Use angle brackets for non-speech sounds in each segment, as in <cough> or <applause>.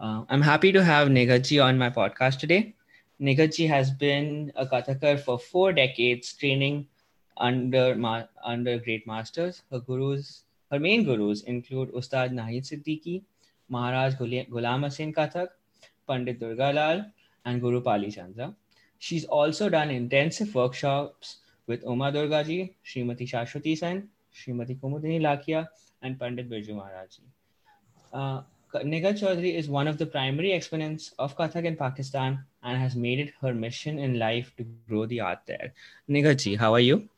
Uh, I'm happy to have Nighatji on my podcast today. Nighatji has been a Kathakar for four decades, training under ma- under great masters. Her gurus, her main gurus include Ustad Nahid Siddiqui, Maharaj Ghulam Hussain Kathak, Pandit Durga Lal, and Guru Pali Chandra. She's also done intensive workshops with Uma Dograji, Srimati Saswati Sen, Srimati Kumudini Lakhia, and Pandit Birju Maharaj. Uh, Nighat Chaodhry is one of the primary exponents of Kathak in Pakistan and has made it her mission in life to grow the art there. Nighatji, how are you?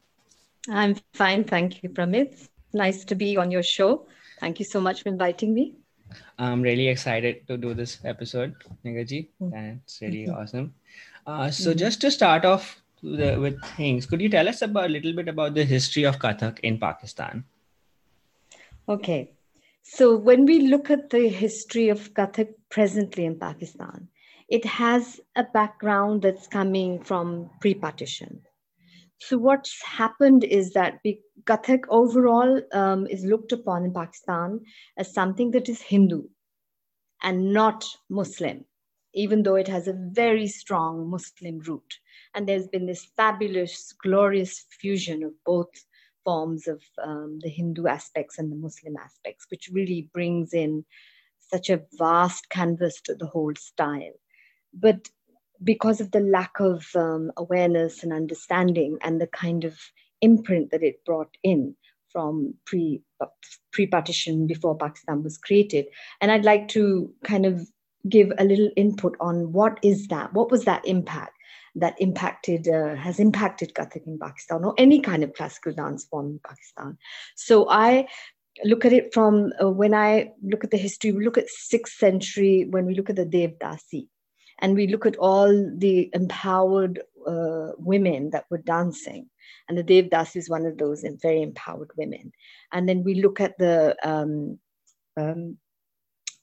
I'm fine, thank you, Pramit. Nice to be on your show. Thank you so much for inviting me. I'm really excited to do this episode, Nighatji, mm-hmm. and it's really mm-hmm. awesome. Uh, so, mm-hmm. just to start off the, with things, could you tell us about a little bit about the history of Kathak in Pakistan? Okay, so, when we look at the history of Kathak presently in Pakistan, it has a background that's coming from pre partition. So, what's happened is that Kathak overall um, is looked upon in Pakistan as something that is Hindu and not Muslim, even though it has a very strong Muslim root. And there's been this fabulous, glorious fusion of both forms of um, the Hindu aspects and the Muslim aspects, which really brings in such a vast canvas to the whole style. But because of the lack of um, awareness and understanding and the kind of imprint that it brought in from pre pre partition before Pakistan was created, and I'd like to kind of give a little input on what is that, what was that impact, that impacted uh, has impacted Kathak in Pakistan or any kind of classical dance form in Pakistan. So I look at it from uh, when I look at the history, we look at sixth century when we look at the Devdasi, and we look at all the empowered uh, women that were dancing. And the Devdasi is one of those very empowered women. And then we look at the um, um,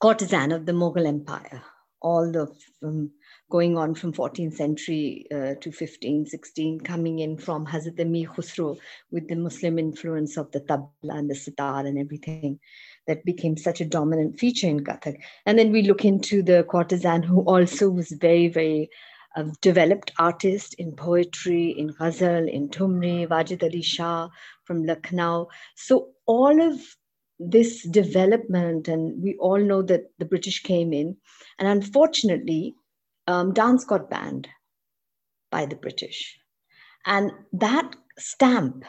courtesan of the Mughal Empire, all the um, going on from 14th century uh, to 15, 16, coming in from Hazrat Mir Khusro with the Muslim influence of the tabla and the sitar and everything that became such a dominant feature in Kathak. And then we look into the courtesan who also was very, very uh, developed artist in poetry, in ghazal, in thumri, Wajid Ali Shah from Lucknow. So all of this development, and we all know that the British came in, and unfortunately, um, dance got banned by the British. And that stamp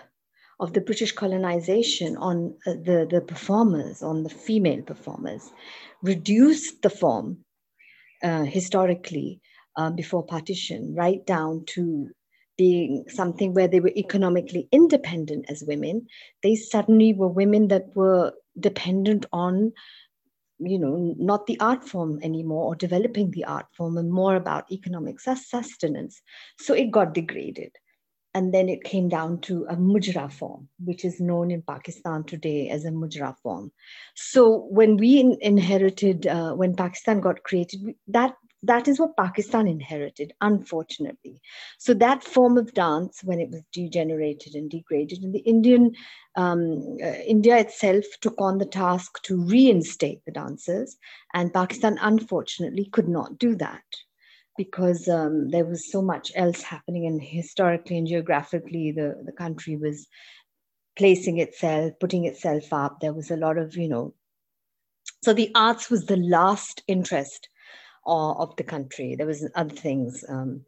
of the British colonization on uh, the, the performers, on the female performers, reduced the form uh, historically uh, before partition right down to being something where they were economically independent as women. They suddenly were women that were dependent on you know, not the art form anymore or developing the art form and more about economic sustenance. So it got degraded. And then it came down to a mujra form, which is known in Pakistan today as a mujra form. So when we in, inherited, uh, when Pakistan got created, that that is what Pakistan inherited, unfortunately. So that form of dance, when it was degenerated and degraded, and the Indian um, uh, India itself took on the task to reinstate the dancers, and Pakistan unfortunately could not do that because um, there was so much else happening, and historically and geographically, the the country was placing itself, putting itself up. There was a lot of you know. So the arts was the last interest of the country. There was other things um,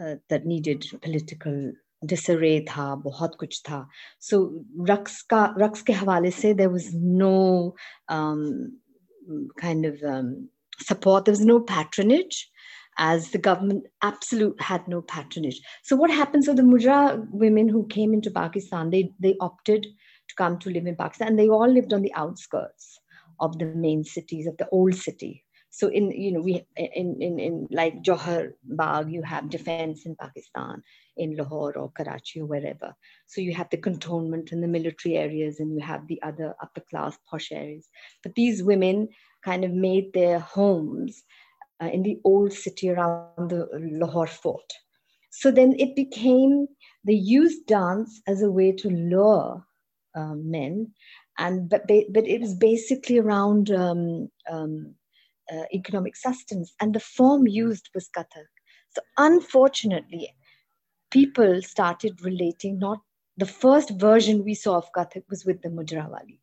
uh, that needed political disarray tha, बहुत कुछ था. So रक्स का रक्स के हवाले से there was no um, kind of um, support. There was no patronage as the government absolute had no patronage. So what happens? So the Mujra women who came into Pakistan, they they opted to come to live in Pakistan, and they all lived on the outskirts of the main cities of the old city so in you know we in in, in like Johar Bagh, you have defense in Pakistan, in Lahore or Karachi or wherever. So you have the cantonment and the military areas, and you have the other upper class posh areas. But these women kind of made their homes uh, in the old city around the Lahore fort. So then it became they used dance as a way to lure um, men, and but but it was basically around um, um, uh, economic sustenance, and the form used was Kathak. So, unfortunately, people started relating not the first version we saw of Kathak was with the Mujrawali.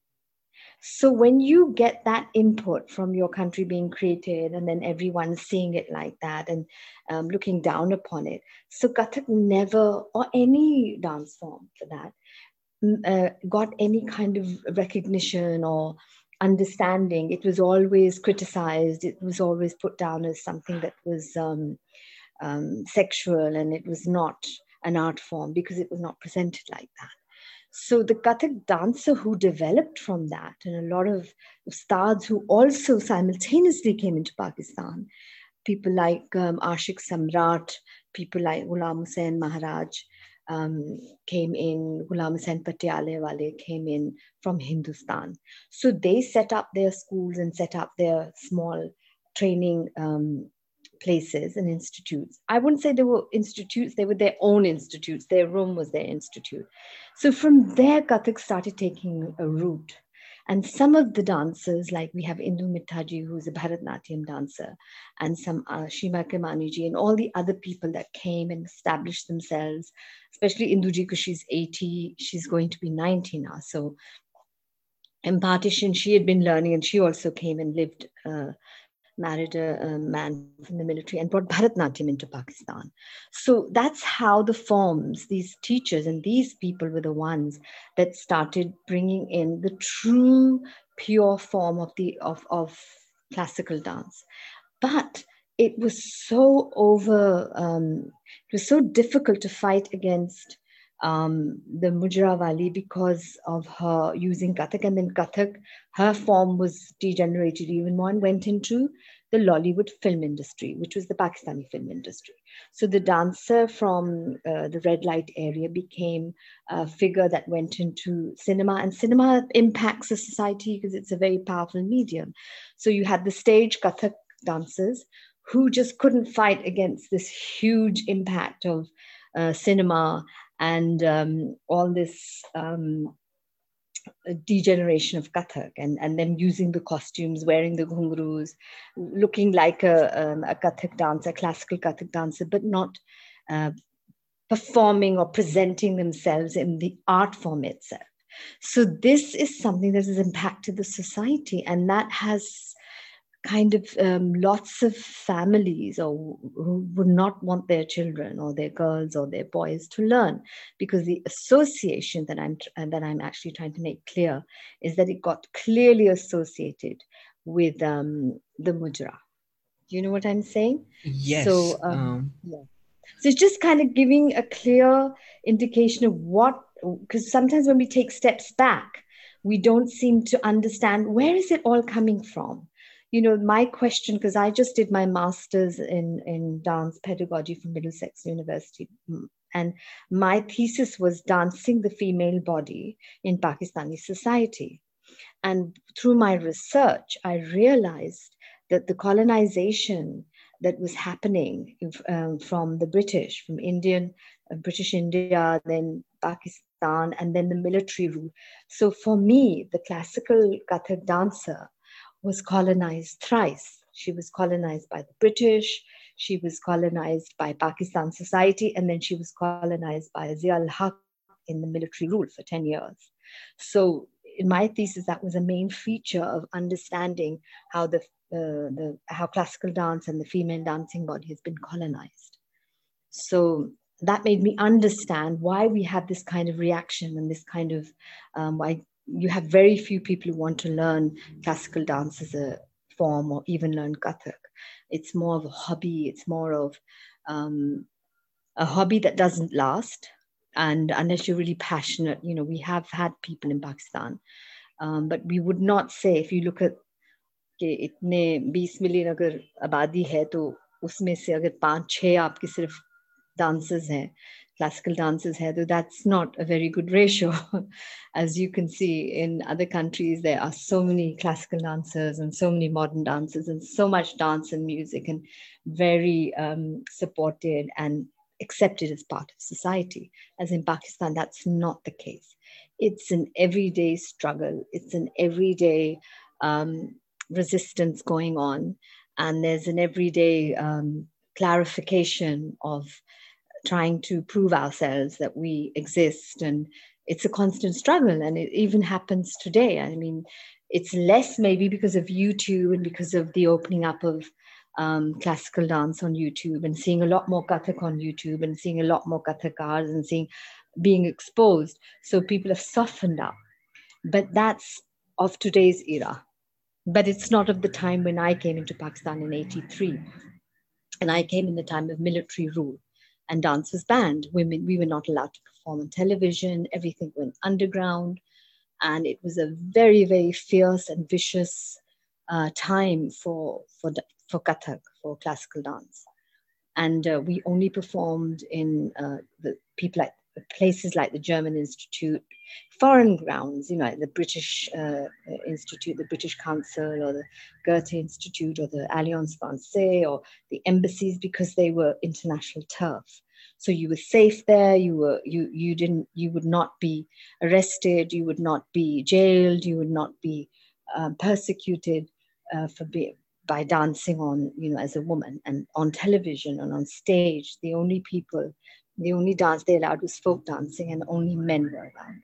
So when you get that input from your country being created, and then everyone seeing it like that and um, looking down upon it, so Kathak never, or any dance form for that, uh, got any kind of recognition or understanding. It was always criticized. It was always put down as something that was um, um, sexual, and it was not an art form because it was not presented like that. So the Kathak dancer who developed from that, and a lot of ustads who also simultaneously came into Pakistan, people like um, Ashik Samrat, people like Ghulam Hussain Maharaj, um, came in, Ghulam Hussain Patiale Wale came in from Hindustan. So they set up their schools and set up their small training um, places and institutes. I wouldn't say they were institutes, they were their own institutes. Their room was their institute. So from there, Kathak started taking a root. And some of the dancers, like we have Indu Mithaji, who's a Bharatnatyam dancer, and some uh, Sheema Kermaniji, and all the other people that came and established themselves, especially Induji, because she's 80, she's going to be 90 now. So impartition, she had been learning, and she also came and lived uh, married a, a, man from the military and brought Bharatnatyam into Pakistan. So that's how the forms, these teachers and these people were the ones that started bringing in the true pure form of the of, of classical dance. But it was so over, um, it was so difficult to fight against um, the Mujrawali because of her using Kathak. And then Kathak, her form was degenerated even more and went into the Lollywood film industry, which was the Pakistani film industry. So the dancer from uh, the red light area became a figure that went into cinema, and cinema impacts a society because it's a very powerful medium. So you had the stage Kathak dancers who just couldn't fight against this huge impact of uh, cinema and um, all this um, degeneration of Kathak and, and them using the costumes, wearing the ghungroos, looking like a, um, a Kathak dancer, a classical Kathak dancer, but not uh, performing or presenting themselves in the art form itself. So this is something that has impacted the society, and that has kind of um, lots of families or who would not want their children or their girls or their boys to learn because the association that i'm that i'm actually trying to make clear is that it got clearly associated with um, the mujra. Do you know what i'm saying? Yes so um, um... yeah. So it's just kind of giving a clear indication of what because sometimes when we take steps back we don't seem to understand where is it all coming from you know, my question, because I just did my master's in, in dance pedagogy from Middlesex University. Mm, and my thesis was dancing the female body in Pakistani society. And through my research, I realized that the colonization that was happening um, from the British, from Indian, uh, British India, then Pakistan, and then the military rule. So for me, the classical Kathak dancer was colonized thrice. She was colonized by the British, she was colonized by Pakistan society, and then she was colonized by Zia ul-Haq in the military rule for 10 years. So in my thesis, that was a main feature of understanding how the, uh, the how classical dance and the female dancing body has been colonized. So that made me understand why we have this kind of reaction and this kind of um, why you have very few people who want to learn classical dance as a form or even learn Kathak. It's more of a hobby. It's more of um, a hobby that doesn't last. And unless you're really passionate, you know, we have had people in Pakistan, um, but we would not say if you look at कि इतने 20 million अगर आबादी है तो उसमें से अगर पाँच छः आपके सिर्फ डांसर्स हैं classical dancers here, though that's not a very good ratio. <laughs> As you can see in other countries, there are so many classical dancers and so many modern dancers and so much dance and music and very um, supported and accepted as part of society. As in Pakistan, that's not the case. It's an everyday struggle. It's an everyday um, resistance going on, and there's an everyday um, clarification of trying to prove ourselves that we exist and it's a constant struggle and it even happens today. I mean it's less maybe because of youtube and because of the opening up of um, classical dance on youtube and seeing a lot more kathak on youtube and seeing a lot more kathakars and seeing being exposed. So people have softened up. But that's of today's era. But it's not of the time when i came into pakistan in 83 and i came in the time of military rule and dance was banned. Women, we were not allowed to perform on television. Everything went underground, and it was a very, very fierce and vicious uh, time for for for Kathak, for classical dance. And uh, we only performed in uh, the people like places like the German Institute, foreign grounds, you know, like the British uh, Institute, the British Council, or the Goethe Institute, or the Alliance Francaise, or the embassies, because they were international turf. So you were safe there. You were you you didn't you would not be arrested. You would not be jailed. You would not be um, persecuted uh, for being by dancing on you know as a woman and on television and on stage the only people the only dance they allowed was folk dancing, and only men were allowed.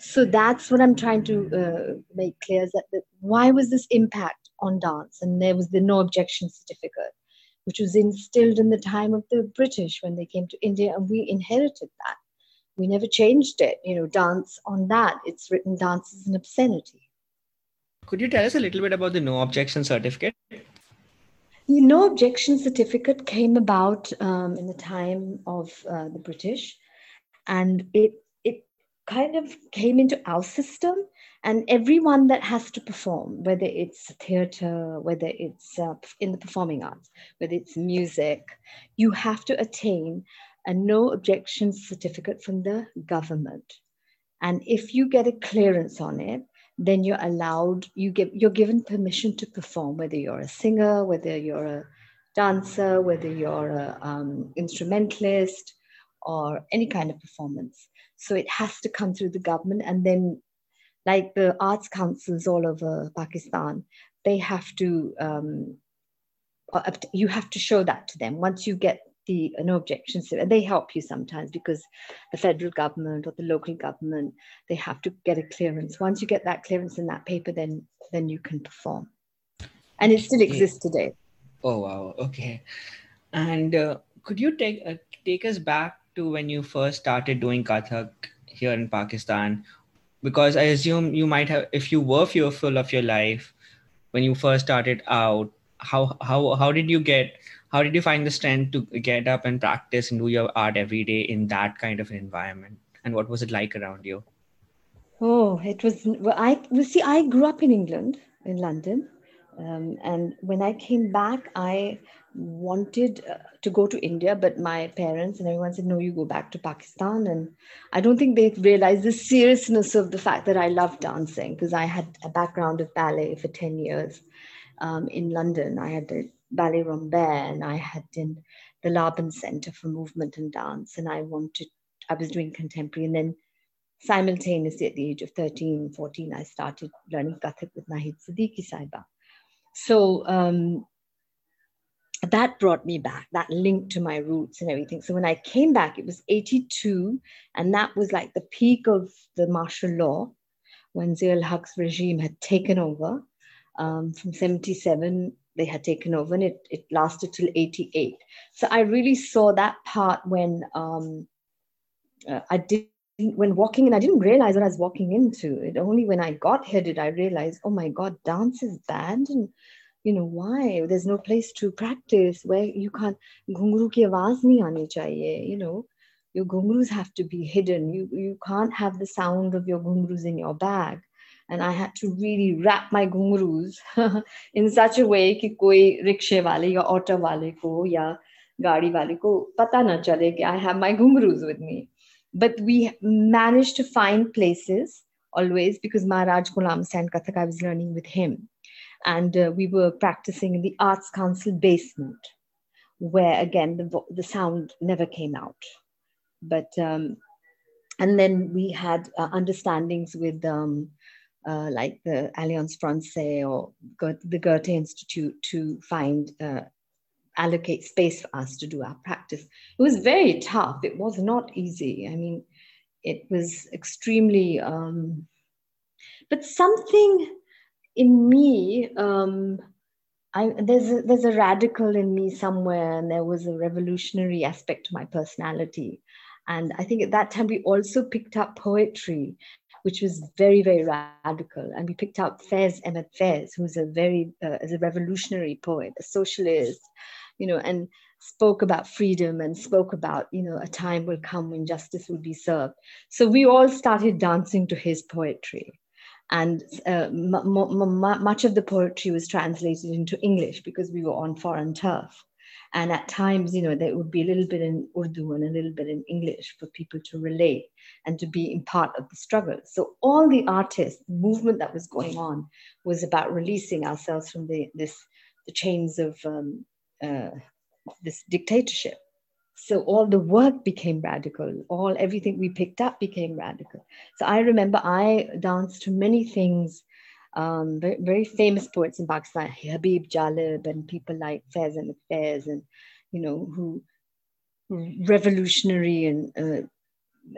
So that's what I'm trying to uh, make clear is that, that why was this impact on dance? And there was the no objection certificate, which was instilled in the time of the British when they came to India, and we inherited that. We never changed it. You know, dance on that. It's written dance is an obscenity. Could you tell us a little bit about the no objection certificate? The no objection certificate came about um, in the time of uh, the British, and it it kind of came into our system. And everyone that has to perform, whether it's theatre, whether it's uh, in the performing arts, whether it's music, you have to attain a no objection certificate from the government. And if you get a clearance on it, then you're allowed you give you're given permission to perform whether you're a singer whether you're a dancer whether you're a um, instrumentalist or any kind of performance. So it has to come through the government. And then like the arts councils all over pakistan they have to um, uh, you have to show that to them. Once you get the uh, no objections and they help you sometimes because the federal government or the local government they have to get a clearance. Once you get that clearance in that paper then then you can perform. And it still exists today. Oh wow. Okay. And uh, could you take uh, take us back to when you first started doing kathak here in pakistan? Because i assume you might have if you were fearful of your life when you first started out how how how did you get how did you find the strength to get up and practice and do your art every day in that kind of an environment? And what was it like around you? Oh it was well, i well, see i grew up in england in london. Um, and when i came back i wanted uh, to go to india but my parents and everyone said no you go back to pakistan. And i don't think they realized the seriousness of the fact that i love dancing because i had a background of ballet for 10 years um, in london. I had Ballet Rambert and I had in the Laban Center for Movement and Dance. And I wanted, I was doing contemporary. And then simultaneously at the age of 13, 14, I started learning Kathak with Nahid Siddiqui Saiba. So um, that brought me back, that link to my roots and everything. So when I came back, it was 82, and that was like the peak of the martial law when Zia Haq's regime had taken over. Um, from 77 they had taken over and it, it lasted till 88 so i really saw that part when um, uh, i did when walking in i didn't realize what i was walking into. It only when i got here did i realize oh my god dance is banned and you know why? There's no place to practice where you can't ghungru ki awaaz nahi aani chahiye you know. Your ghungrus have to be hidden. You you can't have the sound of your ghungrus in your bag and I had to really wrap my ghungrus <laughs> in such a way that कोई rickshaw वाले या auto वाले को या गाड़ी वाले को पता I have my ghungrus with me. But we managed to find places always because Maharaj Ghulam Hussain Kathak, I was learning with him. And uh, we were practicing in the Arts Council basement, where again the, the sound never came out. But, um, and then we had uh, understandings with um, uh, like the Alliance Francaise or the Goethe Institute to find uh, allocate space for us to do our practice. It was very tough. It was not easy. I mean, it was extremely, um, but something in me, um, I, there's a, there's a radical in me somewhere, and there was a revolutionary aspect to my personality. And I think at that time we also picked up poetry, which was very very radical. And we picked up Faiz Ahmed Faiz, who's a very uh, as a revolutionary poet, a socialist, you know, and spoke about freedom and spoke about you know a time will come when justice will be served. So we all started dancing to his poetry and uh, m- m- much of the poetry was translated into English because we were on foreign turf. And at times, you know, there would be a little bit in Urdu and a little bit in English for people to relate and to be in part of the struggle. So all the artists, the movement that was going on was about releasing ourselves from the this the chains of um, uh, this dictatorship. So all the work became radical. All everything we picked up became radical. So i remember i danced to many things um, very, very, famous poets in pakistan habib jalib and people like faiz and faiz and you know who revolutionary and uh,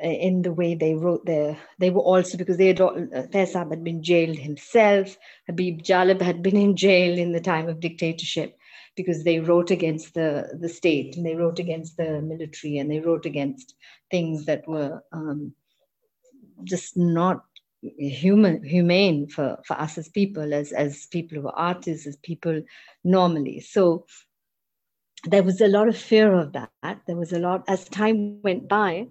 in the way they wrote their they were also because they had uh, had been jailed himself Habib Jalib had been in jail in the time of dictatorship because they wrote against the, the state and they wrote against the military and they wrote against things that were um, just not human humane for, for us as people as, as people who are artists as people normally. So there was a lot of fear of that. There was a lot as time went by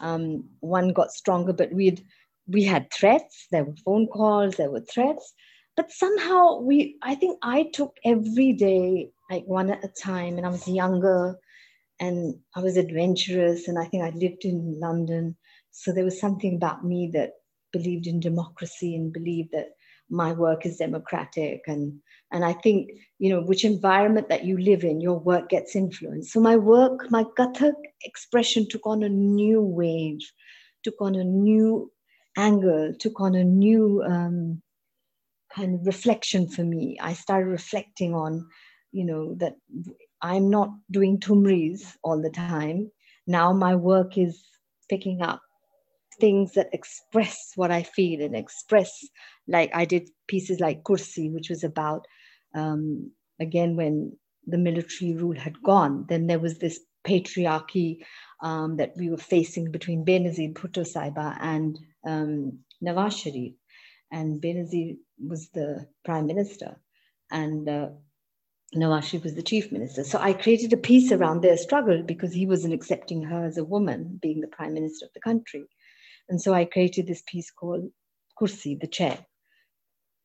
um, one got stronger but we'd we had threats. There were phone calls there were threats. But somehow we i think i took every day like one at a time and i was younger and i was adventurous and i think i lived in london. So there was something about me that believed in democracy and believed that my work is democratic and and i think you know which environment that you live in your work gets influenced so my work my kathak expression took on a new wave took on a new angle took on a new um, kind of reflection for me. I started reflecting on, you know, that I'm not doing thumris all the time. Now my work is picking up things that express what I feel and express, like I did pieces like Kursi, which was about, um, again, when the military rule had gone, then there was this patriarchy um, that we were facing between Benazir Bhutto Saiba and um, Nawaz Sharif and Benazir was the prime minister, and uh, Nawaz Sharif was the chief minister. So I created a piece around their struggle because he wasn't accepting her as a woman, being the prime minister of the country. And so I created this piece called Kursi, the chair.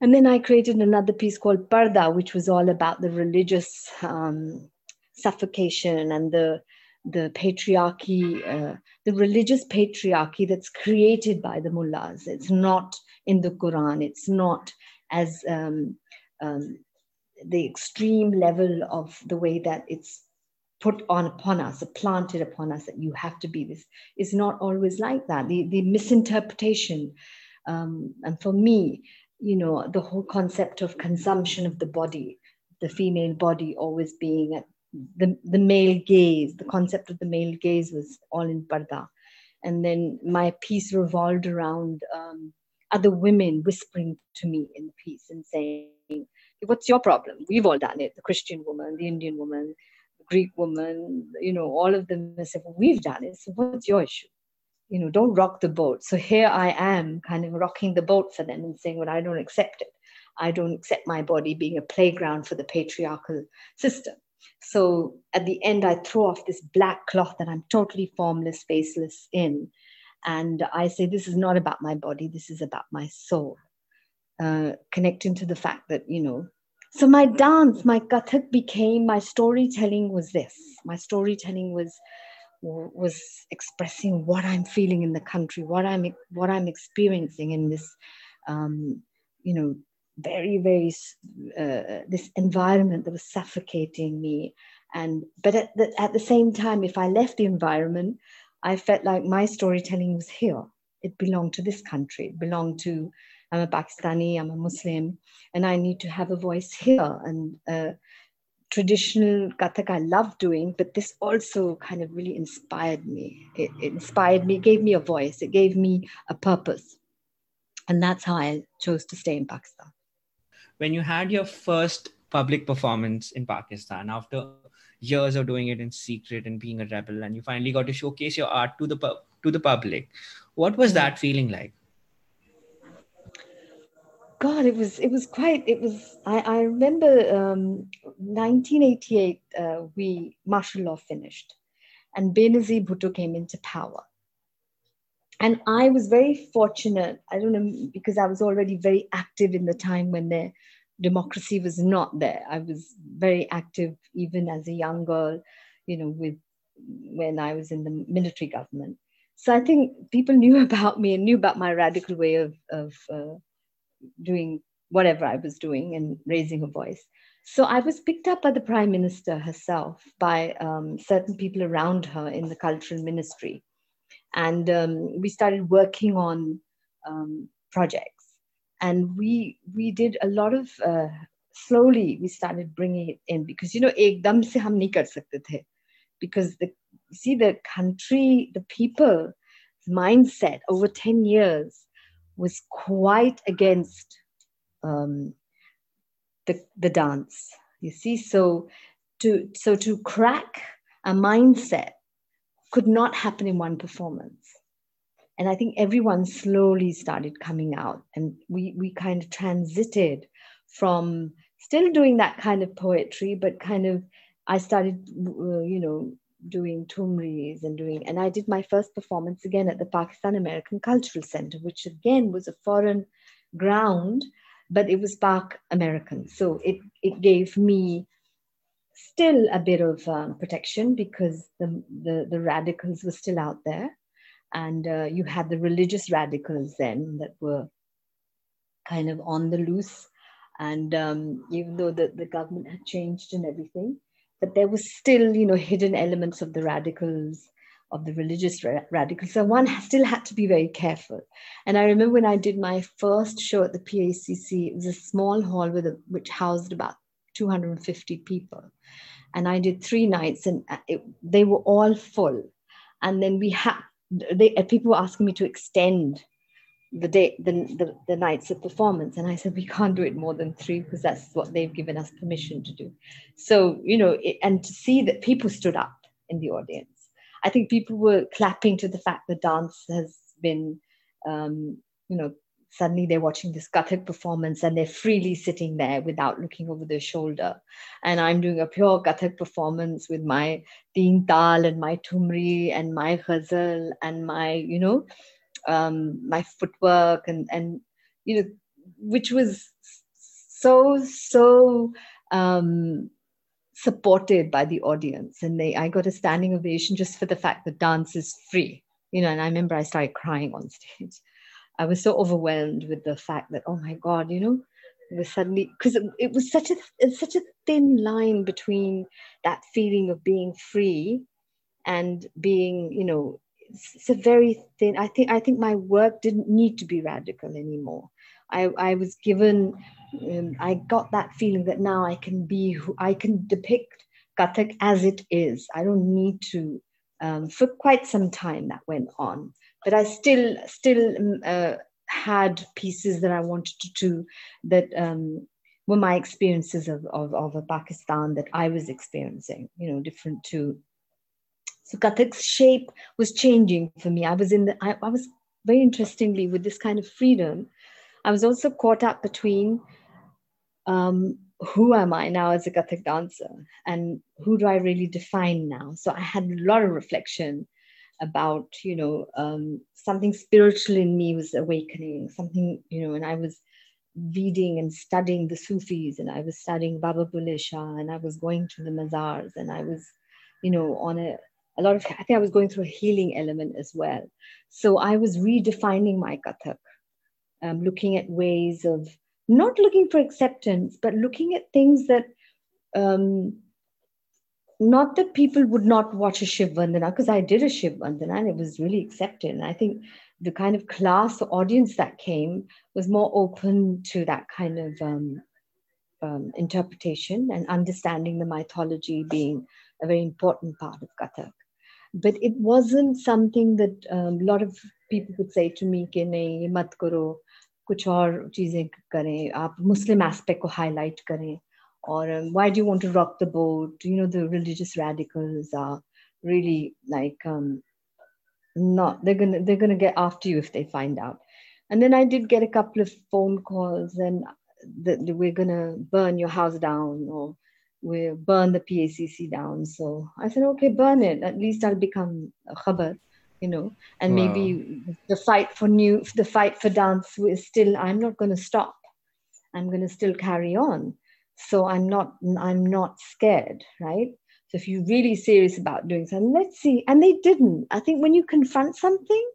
And then I created another piece called Parda, which was all about the religious um, suffocation and the the patriarchy, uh, the religious patriarchy that's created by the mullahs. It's not in the Quran. It's not as um, um, the extreme level of the way that it's put on upon us, planted upon us that you have to be this. Is not always like that. The, the misinterpretation. Um, and for me, you know, the whole concept of consumption of the body, the female body always being at the, the male gaze, the concept of the male gaze was all in Parda. And then my piece revolved around um, other women whispering to me in the piece and saying, What's your problem? We've all done it. The Christian woman, the Indian woman, Greek woman, you know, all of them said, well, We've done it. So what's your issue? You know, don't rock the boat. So here I am kind of rocking the boat for them and saying, Well, I don't accept it. I don't accept my body being a playground for the patriarchal system. So at the end, I throw off this black cloth that I'm totally formless, faceless in. And I say, this is not about my body, this is about my soul. Uh, connecting to the fact that, you know, so my dance, my kathak became, my storytelling was this. My storytelling was was expressing what I'm feeling in the country, what I'm what I'm experiencing in this, um, you know, very very uh, this environment that was suffocating me. And but at the, at the same time if i left the environment i felt like my storytelling was here. It belonged to this country. It belonged to I'm a Pakistani, I'm a Muslim, and I need to have a voice here. And uh, traditional Kathak I love doing, but this also kind of really inspired me. It, it inspired me, gave me a voice, it gave me a purpose. And that's how I chose to stay in Pakistan. When you had your first public performance in Pakistan after years of doing it in secret and being a rebel, and you finally got to showcase your art to the to the public, what was that feeling like? God, it was it was quite it was. I, I remember um, 1988. Uh, we martial law finished, and Benazir Bhutto came into power. And I was very fortunate. I don't know because I was already very active in the time when the democracy was not there. I was very active even as a young girl, you know, with when I was in the military government. So I think people knew <laughs> about me and knew about my radical way of of uh, doing whatever I was doing and raising a voice. So I was picked up by the prime minister herself, by um, certain people around her in the cultural ministry. And um, we started working on um, projects. And we, we did a lot of, uh, slowly we started bringing it in because, you know, ekdam se hum nahi sakte the. Because the, see the country, the people mindset over 10 years was quite against um, the, the dance. You see, so to so to crack a mindset could not happen in one performance. And I think everyone slowly started coming out, and we we kind of transited from still doing that kind of poetry, but kind of I started, you know, doing thumris and doing, and I did my first performance again at the Pakistan American Cultural Center, which again was a foreign ground, but it was Pak American. So it, it gave me still a bit of um, protection because the, the, the, radicals were still out there. And uh, you had the religious radicals then that were kind of on the loose. And um, even though the, the government had changed and everything, but there was still, you know, hidden elements of the radicals, of the religious ra- radicals. So one still had to be very careful. And I remember when I did my first show at the PACC, it was a small hall with a, which housed about 250 people. And I did three nights and uh, it, they were all full. And then we had, they, people were asking me to extend the day the, the, the nights of performance. And i said we can't do it more than three because that's what they've given us permission to do. So you know it, and to see that people stood up in the audience. I think people were clapping to the fact that dance has been um, you know suddenly they're watching this Kathak performance and they're freely sitting there without looking over their shoulder. And I'm doing a pure Kathak performance with my teen tal and my tumri and my ghazal and my, you know, um, my footwork and and you know which was so so um, supported by the audience. And they i got a standing ovation just for the fact that dance is free you know and i remember i started crying on stage. I was so overwhelmed with the fact that oh my god you know was suddenly because it, it, was such a it's such a thin line between that feeling of being free and being you know it's a very thin i think i think my work didn't need to be radical anymore. I i was given um, i got that feeling that now i can be who i can depict kathak as it is. I don't need to um, for quite some time that went on. But i still still um, uh, had pieces that i wanted to do that um, were my experiences of, of, of a pakistan that i was experiencing you know different to so Kathak's shape was changing for me. I was in the, I, I was very interestingly with this kind of freedom, I was also caught up between um, who am I now as a Kathak dancer and who do I really define now? So I had a lot of reflection about, you know, um, something spiritual in me was awakening, something, you know, and I was reading and studying the Sufis and I was studying Baba Bulle Shah and I was going to the mazars and I was, you know, on a a lot of i think i was going through a healing element as well so i was redefining my kathak um, looking at ways of not looking for acceptance but looking at things that um, not that people would not watch a Shiv Vandana, because I did a Shiv Vandana and it was really accepted. And I think the kind of class audience that came was more open to that kind of um, um, interpretation and understanding the mythology being a very important part of Kathak But it wasn't something that um, a lot of people would say to me कि नहीं mat karo, कुछ और चीजें करें आप मुस्लिम aspect को highlight करें or um, why do you want to rock the boat you know the religious radicals are really like um, not they're gonna they're gonna get after you if they find out and then i did get a couple of phone calls and that we're gonna burn your house down or we'll burn the pacc down. So i said okay burn it. At least i'll become a khabar you know. And wow. maybe the fight for new the fight for dance is still i'm not going to stop. I'm going to still carry on. So i'm not i'm not scared right? So if you're really serious about doing something let's see. And they didn't. I think when you confront something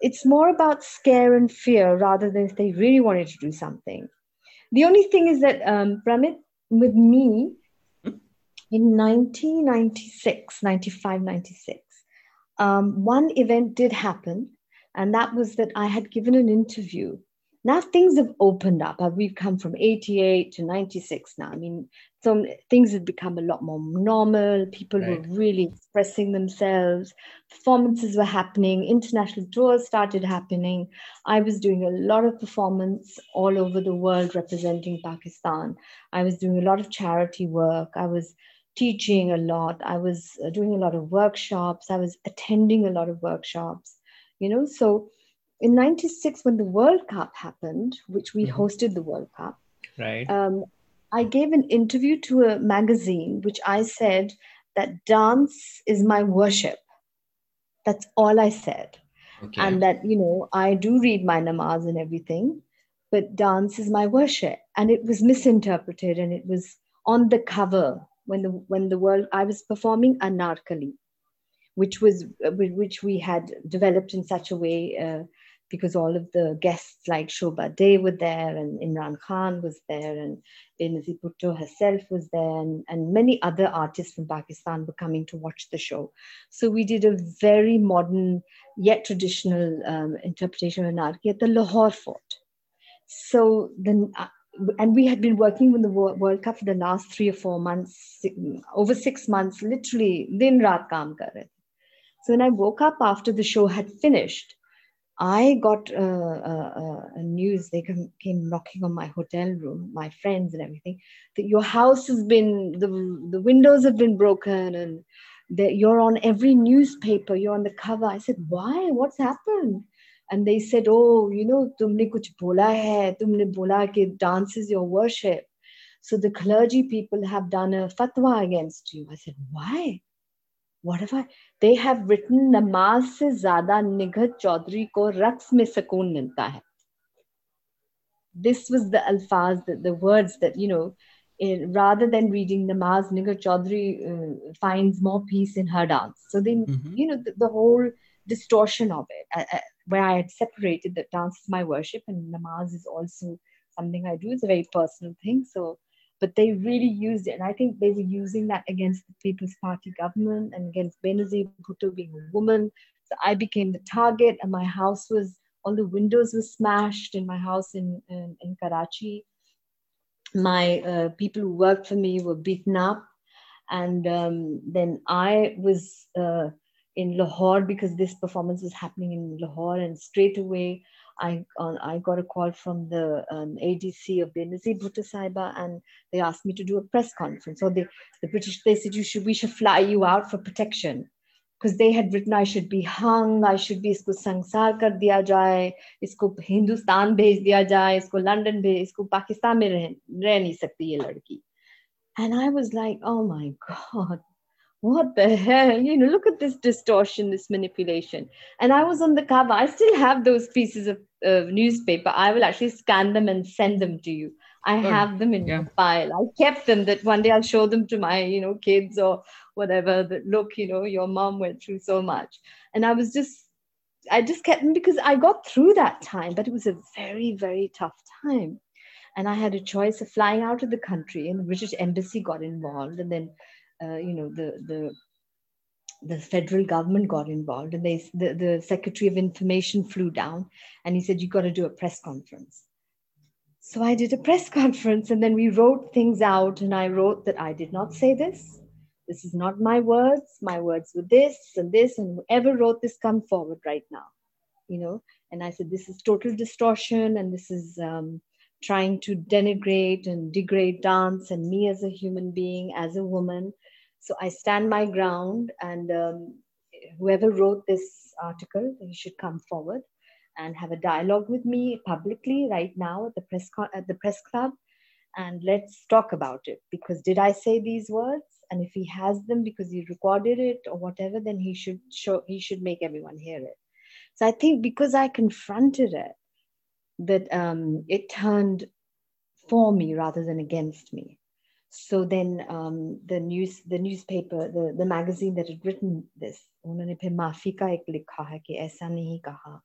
it's more about scare and fear rather than if they really wanted to do something. The only thing is that um, Pramit, with me in 1996 95 96 um, one event did happen and that was that i had given an interview now things have opened up. Uh, we've come from 88 to 96 now. I mean, some things had become a lot more normal. People right. were really expressing themselves. Performances were happening. International tours started happening. I was doing a lot of performance all over the world representing Pakistan. I was doing a lot of charity work. I was teaching a lot. I was uh, doing a lot of workshops. I was attending a lot of workshops. You know, so in 96 when the world cup happened which we mm-hmm. hosted the world cup right um, i gave an interview to a magazine which i said that dance is my worship. That's all i said. Okay. and that you know i do read my namaz and everything but dance is my worship. And it was misinterpreted and it was on the cover when the when the world i was performing anarkali which was which we had developed in such a way uh, because all of the guests like Shobhaa De were there and Imran Khan was there and Benazir Bhutto herself was there and, and many other artists from Pakistan were coming to watch the show. So we did a very modern yet traditional um, interpretation of Anarkali at the Lahore Fort. So then, uh, and we had been working with the World Cup for the last three or four months, over six months, literally din raat kaam kar. So when I woke up after the show had finished, I got uh, uh, uh, a news. They came, came knocking on my hotel room, my friends and everything, that your house has been the the windows have been broken and that you're on every newspaper. You're on the cover. I said, why? What's happened? And they said, oh, you know, tumne kuch bola hai. Tumne bola ke dance is your worship. So the clergy people have done a fatwa against you. I said, why? what have I? They have written Namaz से zada. निघत Chaudhary ko raks mein sakoon milta hai. This was the alfaz, the, the words that, you know, in, rather than reading namaz, Nighat Chaodhry uh, finds more peace in her dance. So then, mm-hmm. you know, the, the, whole distortion of it, uh, uh, where I had separated that dance is my worship and namaz is also something I do. It's a very personal thing. So but they really used it. And I think they were using that against the People's Party government and against Benazir Bhutto being a woman. So I became the target, and my house was all the windows were smashed in my house in in, in Karachi. My uh, people who worked for me were beaten up, and um, then I was uh, in Lahore because this performance was happening in Lahore, and straight away I uh, I got a call from the um, ADC of Benazir Bhutto Saiba, and they asked me to do a press conference. So they, the British they said you should we should fly you out for protection because they had written I should be hung, I should be isko sangsar kar diya jaye, isko Hindustan bhej diya jaye, isko London bhej, isko Pakistan mein reh, reh nahi sakti ye ladki. And I was like, oh my God, what the hell? You know, look at this distortion, this manipulation. And I was on the cover. I still have those pieces of uh, newspaper. I will actually scan them and send them to you. I oh, have them in yeah. file. I kept them that one day I'll show them to my, you know, kids or whatever. That look, you know, your mom went through so much. And I was just, I just kept them because I got through that time, but it was a very, very tough time. And I had a choice of flying out of the country, and the British embassy got involved, and then uh, you know, the the the federal government got involved, and they the, the Secretary of Information flew down, and he said, you've got to do a press conference." So I did a press <laughs> conference, and then we wrote things out, and I wrote that I did not say this. This is not my words. My words were this and this, and whoever wrote this, come forward right now. You know, and I said, this is total distortion, and this is um, trying to denigrate and degrade dance and me as a human being, as a woman. So I stand my ground, and um, whoever wrote this article, he should come forward and have a dialogue with me publicly right now at the press at the press club, and let's talk about it. Because did I say these words? And if he has them because he recorded it or whatever, then he should show he should make everyone hear it. So I think because I confronted it, that um, it turned for me rather than against me. So then um, the news, the newspaper, the, the magazine that had written this, उन्होंने फिर माफी का एक लिखा है कि ऐसा नहीं कहा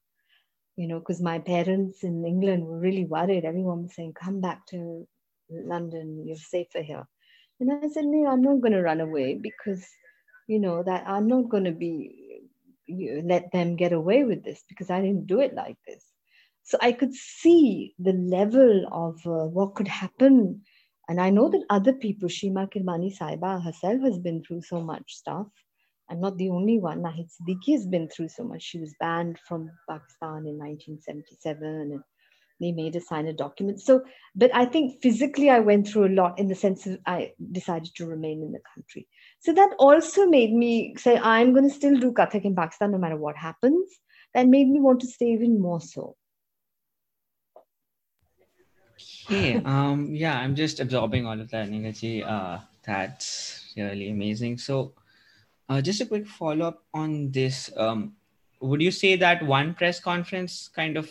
you know because my parents in england were really worried everyone was saying come back to london you're safer here and i said no i'm not going to run away because you know that i'm not going to be you let them get away with this because i didn't do it like this so I could see the level of uh, what could happen. And I know that other people, Sheema Kermani Saiba herself has been through so much stuff. I'm not the only one. Nahid Siddiqui has been through so much. She was banned from Pakistan in 1977 and they made her sign a document. So, but I think physically I went through a lot in the sense of I decided to remain in the country. So that also made me say, I'm going to still do Kathak in Pakistan no matter what happens. That made me want to stay even more so. Hey, um, yeah, I'm just absorbing all of that, Nighatji. Uh, that's really amazing. So, uh, just a quick follow up on this. Um, would you say that one press conference kind of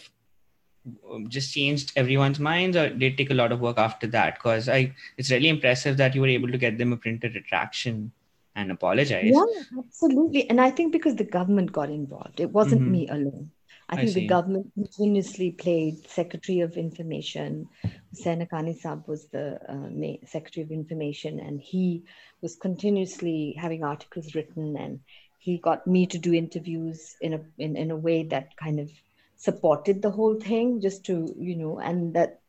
um, just changed everyone's minds, or did it take a lot of work after that? Because I, it's really impressive that you were able to get them a printed retraction and apologize. Yeah, absolutely. And I think because the government got involved, it wasn't mm-hmm. me alone. I think the government continuously played Secretary of Information. Hussain Haqqani Saab was the uh, Secretary of Information, and he was continuously having articles written, and he got me to do interviews in a in, in a way that kind of supported the whole thing, just to you know, and that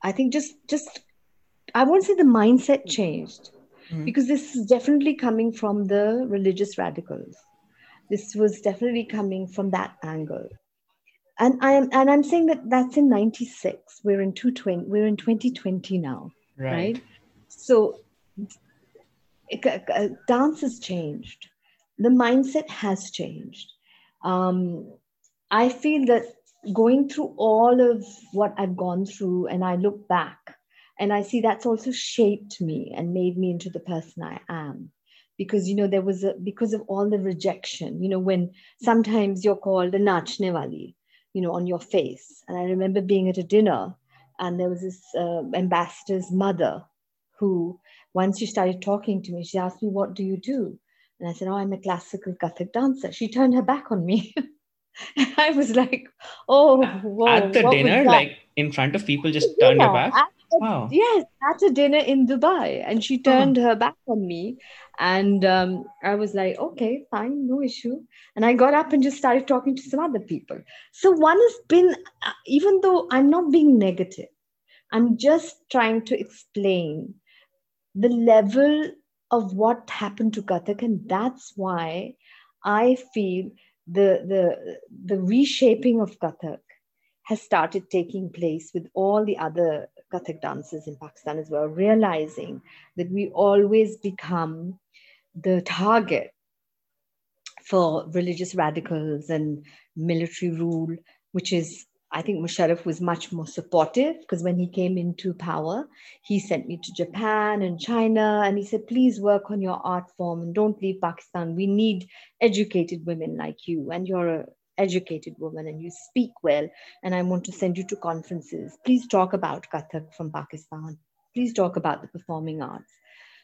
I think just just I won't say the mindset changed mm-hmm. because this is definitely coming from the religious radicals this was definitely coming from that angle and i'm and i'm saying that that's in 96 we're in 220 we're in 2020 now right, right? so it, dance has changed. The mindset has changed. Um, i feel that going through all of what i've gone through and i look back and i see that's also shaped me and made me into the person i am. Because you know there was a because of all the rejection you know when sometimes you're called a nachne wali you know on your face. And i remember being at a dinner and there was this uh, ambassador's mother who once she started talking to me she asked me what do you do? And i said oh i'm a classical kathak dancer. She turned her back on me. <laughs> I was like, oh, whoa, at the dinner, like in front of people, just turned her back. At wow. yes, at a dinner in Dubai, and she turned uh-huh. her back on me, and um, I was like, okay, fine, no issue. And I got up and just started talking to some other people. So one has been, uh, even though I'm not being negative, I'm just trying to explain the level of what happened to Kathak, and that's why I feel the the the reshaping of Kathak has started taking place with all the other Kathak dancers in Pakistan as well, realizing that we always become the target for religious radicals and military rule, which is, I think Musharraf was much more supportive because when he came into power, he sent me to Japan and China and he said, please work on your art form and don't leave Pakistan. We need educated women like you, and you're a educated woman and you speak well and i want to send you to conferences. Please talk about kathak from pakistan. Please talk about the performing arts.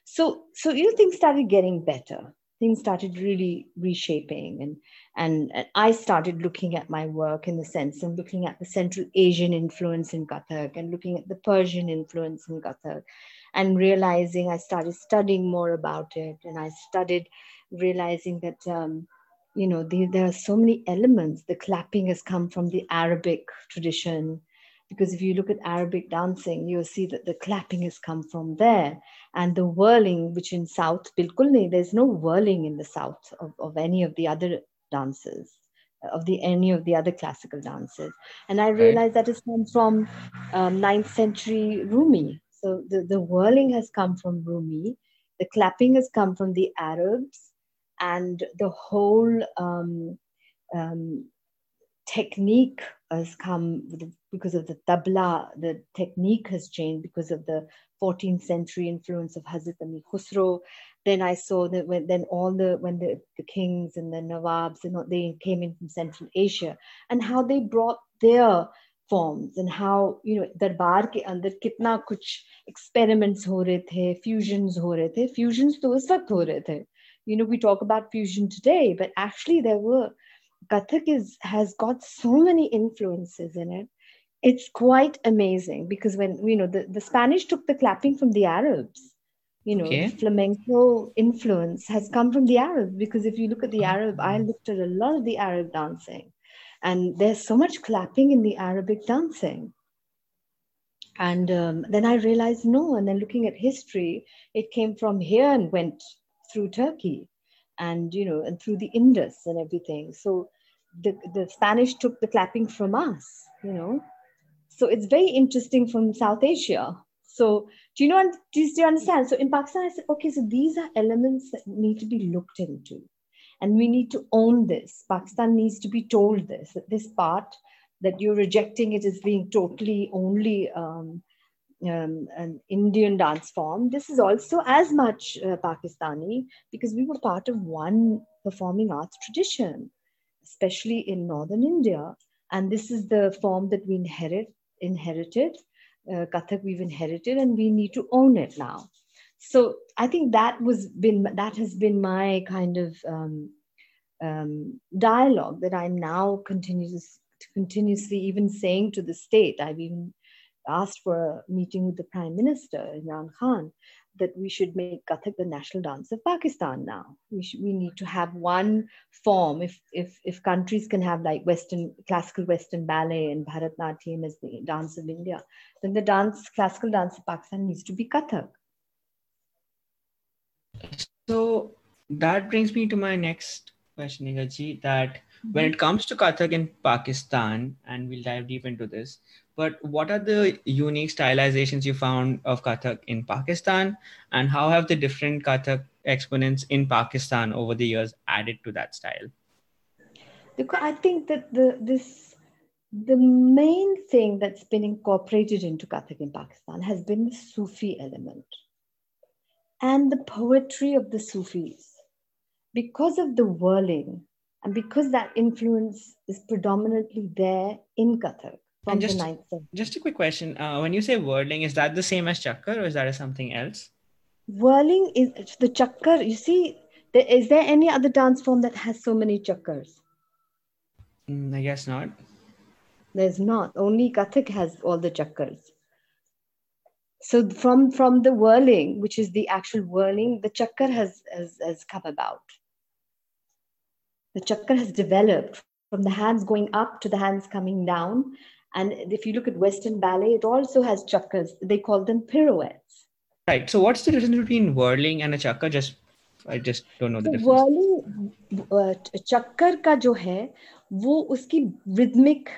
So so you know things started getting better. Things started really reshaping and, and and i started looking at my work in the sense and looking at the central asian influence in kathak and looking at the persian influence in kathak and realizing i started studying more about it. And i studied realizing that um, you know the, there are so many elements. The clapping has come from the arabic tradition. Because if you look at arabic dancing you'll see that the clapping has come from there. And the whirling which in south bilkul there's no whirling in the south of, of any of the other dances of the any of the other classical dances. And i realized right. that has come from um, 9th century rumi. So the, the whirling has come from rumi. The clapping has come from the arabs and the whole um, um, technique has come because of the tabla. The technique has changed because of the 14th century influence of Hazrat Amir Khusro. Then I saw that when then all the when the, the kings and the nawabs and they came in from Central Asia and how they brought their forms and how you know दरबार के अंदर कितना कुछ experiments हो रहे थे fusions हो रहे थे fusions तो उस वक्त हो रहे थे you know we talk about fusion today but actually there were Kathak is has got so many influences in it. It's quite amazing because when you know the, the Spanish took the clapping from the Arabs you know okay. flamenco influence has come from the Arabs because if you look at the Arab I looked at a lot of the Arab dancing and there's so much clapping in the Arabic dancing. And um, then I realized no and then looking at history it came from here and went through Turkey and you know and through the Indus and everything. So the, the Spanish took the clapping from us, you know. So it's very interesting from South Asia. So do you know do you, do you understand? So in Pakistan, I said, okay, so these are elements that need to be looked into. And we need to own this. Pakistan needs to be told this, that this part that you're rejecting it as being totally only um, um, an Indian dance form. This is also as much uh, Pakistani because we were part of one performing arts tradition, especially in northern India. And this is the form that we inherit, inherited. Uh, Kathak we've inherited, and we need to own it now. So I think that was been that has been my kind of um, um, dialogue that I'm now continuous, continuously even saying to the state. I've even asked for a meeting with the Prime Minister, Imran Khan, that we should make Kathak the national dance of Pakistan now. We, should, we need to have one form. If, if, if countries can have like Western, classical Western ballet and Bharatnatyam as the dance of India, then the dance, classical dance of Pakistan needs to be Kathak. So that brings me to my next question, Nighatji, that when it comes to Kathak in Pakistan, and we'll dive deep into this, but what are the unique stylizations you found of Kathak in Pakistan, and how have the different Kathak exponents in Pakistan over the years added to that style? I think that the this the main thing that's been incorporated into Kathak in Pakistan has been the Sufi element and the poetry of the Sufis. Because of the whirling and because that influence is predominantly there in Kathak, from just, the ninth Just a quick question. Uh, when you say whirling, is that the same as chakkar or is that something else? Whirling is the chakkar. You see, there, is there any other dance form that has so many chakkars? Mm, I guess not. There's not. Only Kathak has all the chakkars. So from from the whirling, which is the actual whirling, the chakkar has, has, has come about. The chakkar has developed from the hands going up to the hands coming down and if you look at Western ballet, it also has chakkars. They call them pirouettes. Right. So what's the difference between whirling and a chakkar? Just I just don't know the difference. Whirling uh, chakkar ka jo hai, wo uski rhythmic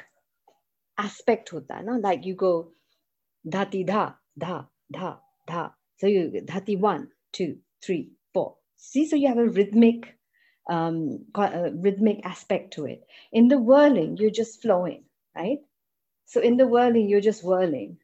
aspect hota na. like you go dhati dha dha dha dha so you dhati one two three four see so you have a rhythmic um, uh, rhythmic aspect to it in the whirling you're just flowing right so in the whirling, you're just whirling.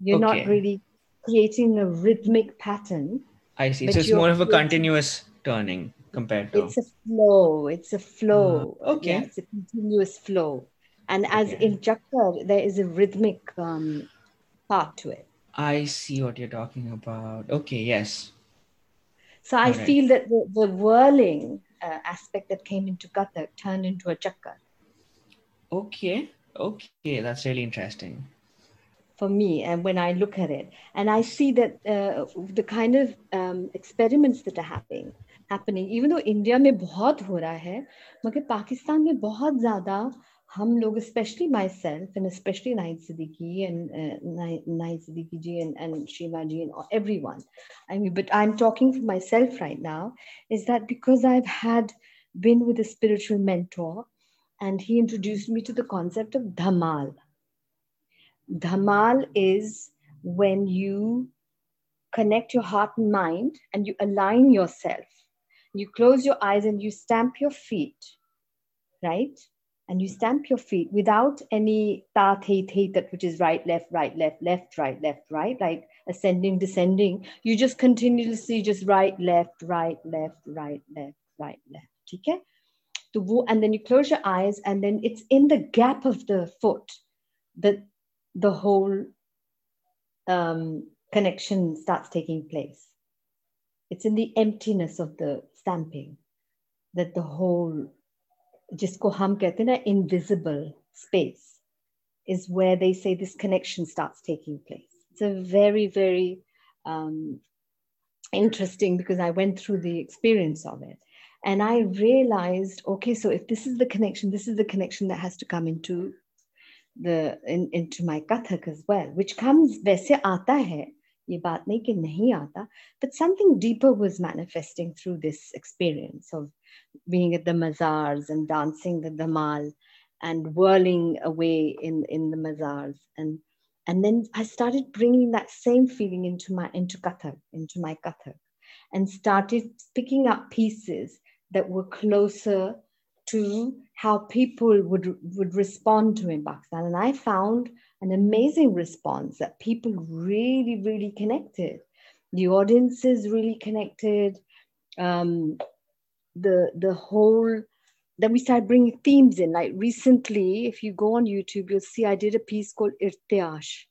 You're okay. not really creating a rhythmic pattern. I see. So it's more of a continuous turning compared to. It's a flow. It's a flow. Uh, okay. Yeah, it's a continuous flow. And as okay. in Chakkar, there is a rhythmic um, part to it. I see what you're talking about. Okay, yes. So I right. feel that the, the whirling uh, aspect that came into Kathak turned into a Chakkar. Okay. Okay, that's really interesting. for me and when i look at it and i see that uh, the kind of um, experiments that are happening happening even though india mein bahut ho raha hai magar pakistan mein bahut zyada हम लोग especially myself and especially Naid Siddiqui and uh, Naid Siddiqui ji and, and Shima ji and everyone I mean but I'm talking for myself right now is that because I've had been with a spiritual mentor and he introduced me to the concept of dhamal. Dhamal is when you connect your heart and mind and you align yourself. You close your eyes and you stamp your feet, right? And you stamp your feet without any ta, the, the, that which is right, left, right, left, left, right, left, right, like ascending, descending. You just continuously just right, left, right, left, right, left, right, left. Okay? And then you close your eyes and then it's in the gap of the foot that the whole um, connection starts taking place. It's in the emptiness of the stamping that the whole jisko hum kehte invisible space is where they say this connection starts taking place. It's a very very um, interesting because i went through the experience of it and I realized, okay, so if this is the connection, this is the connection that has to come into the in, into my Kathak as well, which comes वैसे आता है ये बात नहीं कि नहीं आता but something deeper was manifesting through this experience of being at the mazars and dancing the dhamal and whirling away in in the mazars. And and then I started bringing that same feeling into my into Kathak into my Kathak and started picking up pieces that were closer to how people would, would respond to in Pakistan. And I found an amazing response that people really, really connected. The audiences really connected. Um, the the whole then we started bringing themes in. Like recently, if you go on YouTube, you'll see I did a piece called Irtiash.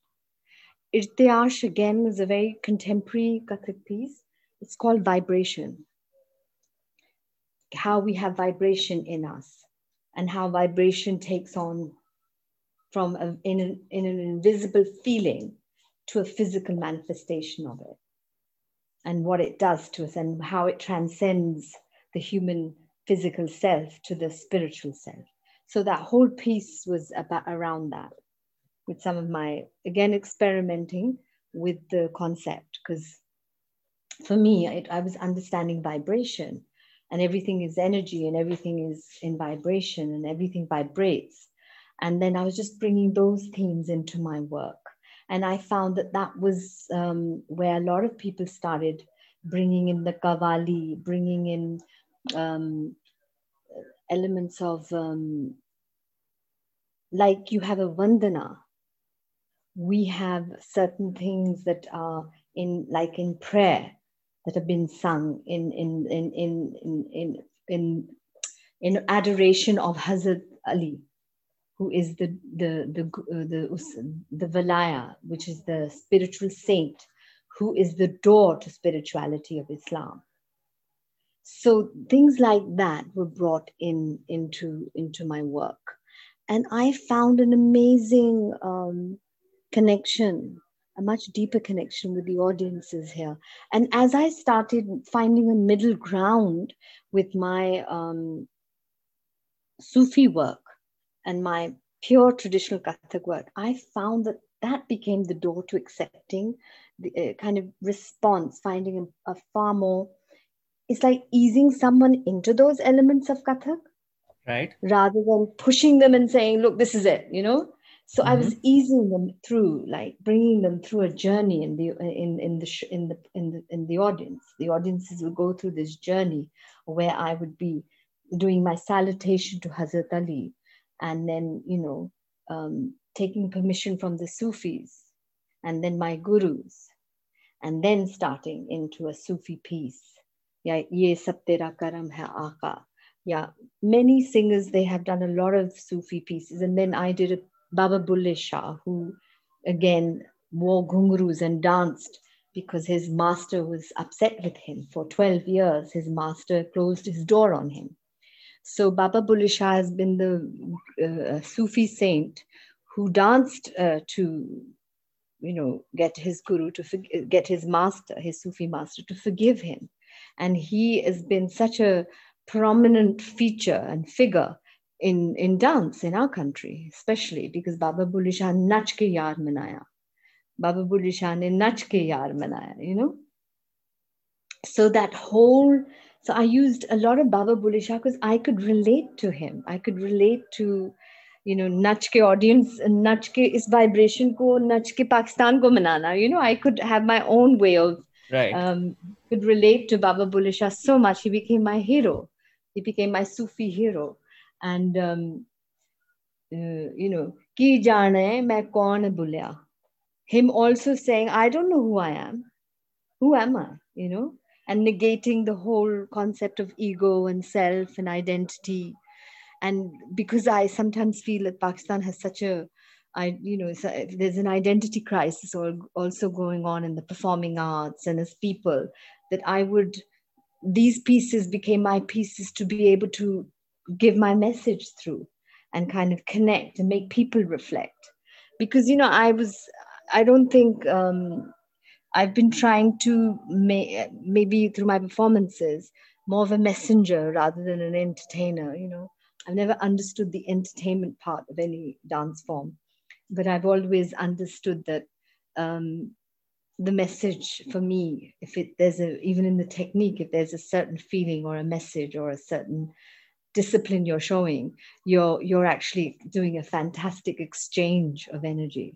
Irtiash again is a very contemporary Kathak piece. It's called Vibration how we have vibration in us and how vibration takes on from a, in, an, in an invisible feeling to a physical manifestation of it and what it does to us and how it transcends the human physical self to the spiritual self. So that whole piece was about around that with some of my again experimenting with the concept because for me it, i was understanding vibration and everything is energy and everything is in vibration and everything vibrates. And then i was just bringing those themes into my work. And i found that that was um, where a lot of people started bringing in the qawwali bringing in um, elements of um, like you have a vandana. We have certain things that are in like in prayer that have been sung in in in in in in, in, in adoration of Hazrat Ali, who is the the the uh, the the Valaya, which is the spiritual saint, who is the door to spirituality of Islam. So things like that were brought in into into my work, and I found an amazing um, connection a much deeper connection with the audiences here. And as I started finding a middle ground with my um, Sufi work and my pure traditional Kathak work, I found that that became the door to accepting the uh, kind of response, finding a, a, far more, it's like easing someone into those elements of Kathak. Right. Rather than pushing them and saying, look, this is it, you know? So mm-hmm. I was mm-hmm. easing them through, like bringing them through a journey in the in in the in the in the in the audience. The audiences will go through this journey where I would be doing my salutation to Hazrat Ali, and then you know um, taking permission from the Sufis, and then my gurus, and then starting into a Sufi piece. Yeah, ye sab tera karam hai aaka. Yeah, many singers they have done a lot of Sufi pieces, and then I did a Baba Bulleh Shah, who again wore ghungrus and danced because his master was upset with him. For 12 years, his master closed his door on him. So Baba Bulleh Shah has been the uh, Sufi saint who danced uh, to you know, get his guru to get his master, his Sufi master, to forgive him. And he has been such a prominent feature and figure in, in dance in our country, especially because Baba Bulleh Shah nach ke yaar manaya. Baba Bulleh Shah ne nach ke yaar manaya, you know? So that whole, so I used a lot of Baba Bulleh Shah because I could relate to him. I could relate to you know nach ke audience nach ke is vibration ko nach ke pakistan ko manana you know i could have my own way of right um, could relate to baba bulleh shah so much he became my hero he became my sufi hero and um, uh, you know ki jane main kaun bulya? Him also saying i don't know who i am. Who am i? You know? And negating the whole concept of ego and self and identity. And because i sometimes feel that pakistan has such a I, you know, there's an identity crisis also going on in the performing arts and as people that I would, these pieces became my pieces to be able to give my message through and kind of connect and make people reflect. Because, you know, I was, I don't think um, I've been trying to, may, maybe through my performances, more of a messenger rather than an entertainer, you know I've never understood the entertainment part of any dance form, but I've always understood that um, the message for me, if it there's a even in the technique, if there's a certain feeling or a message or a certain discipline you're showing, you're you're actually doing a fantastic exchange of energy.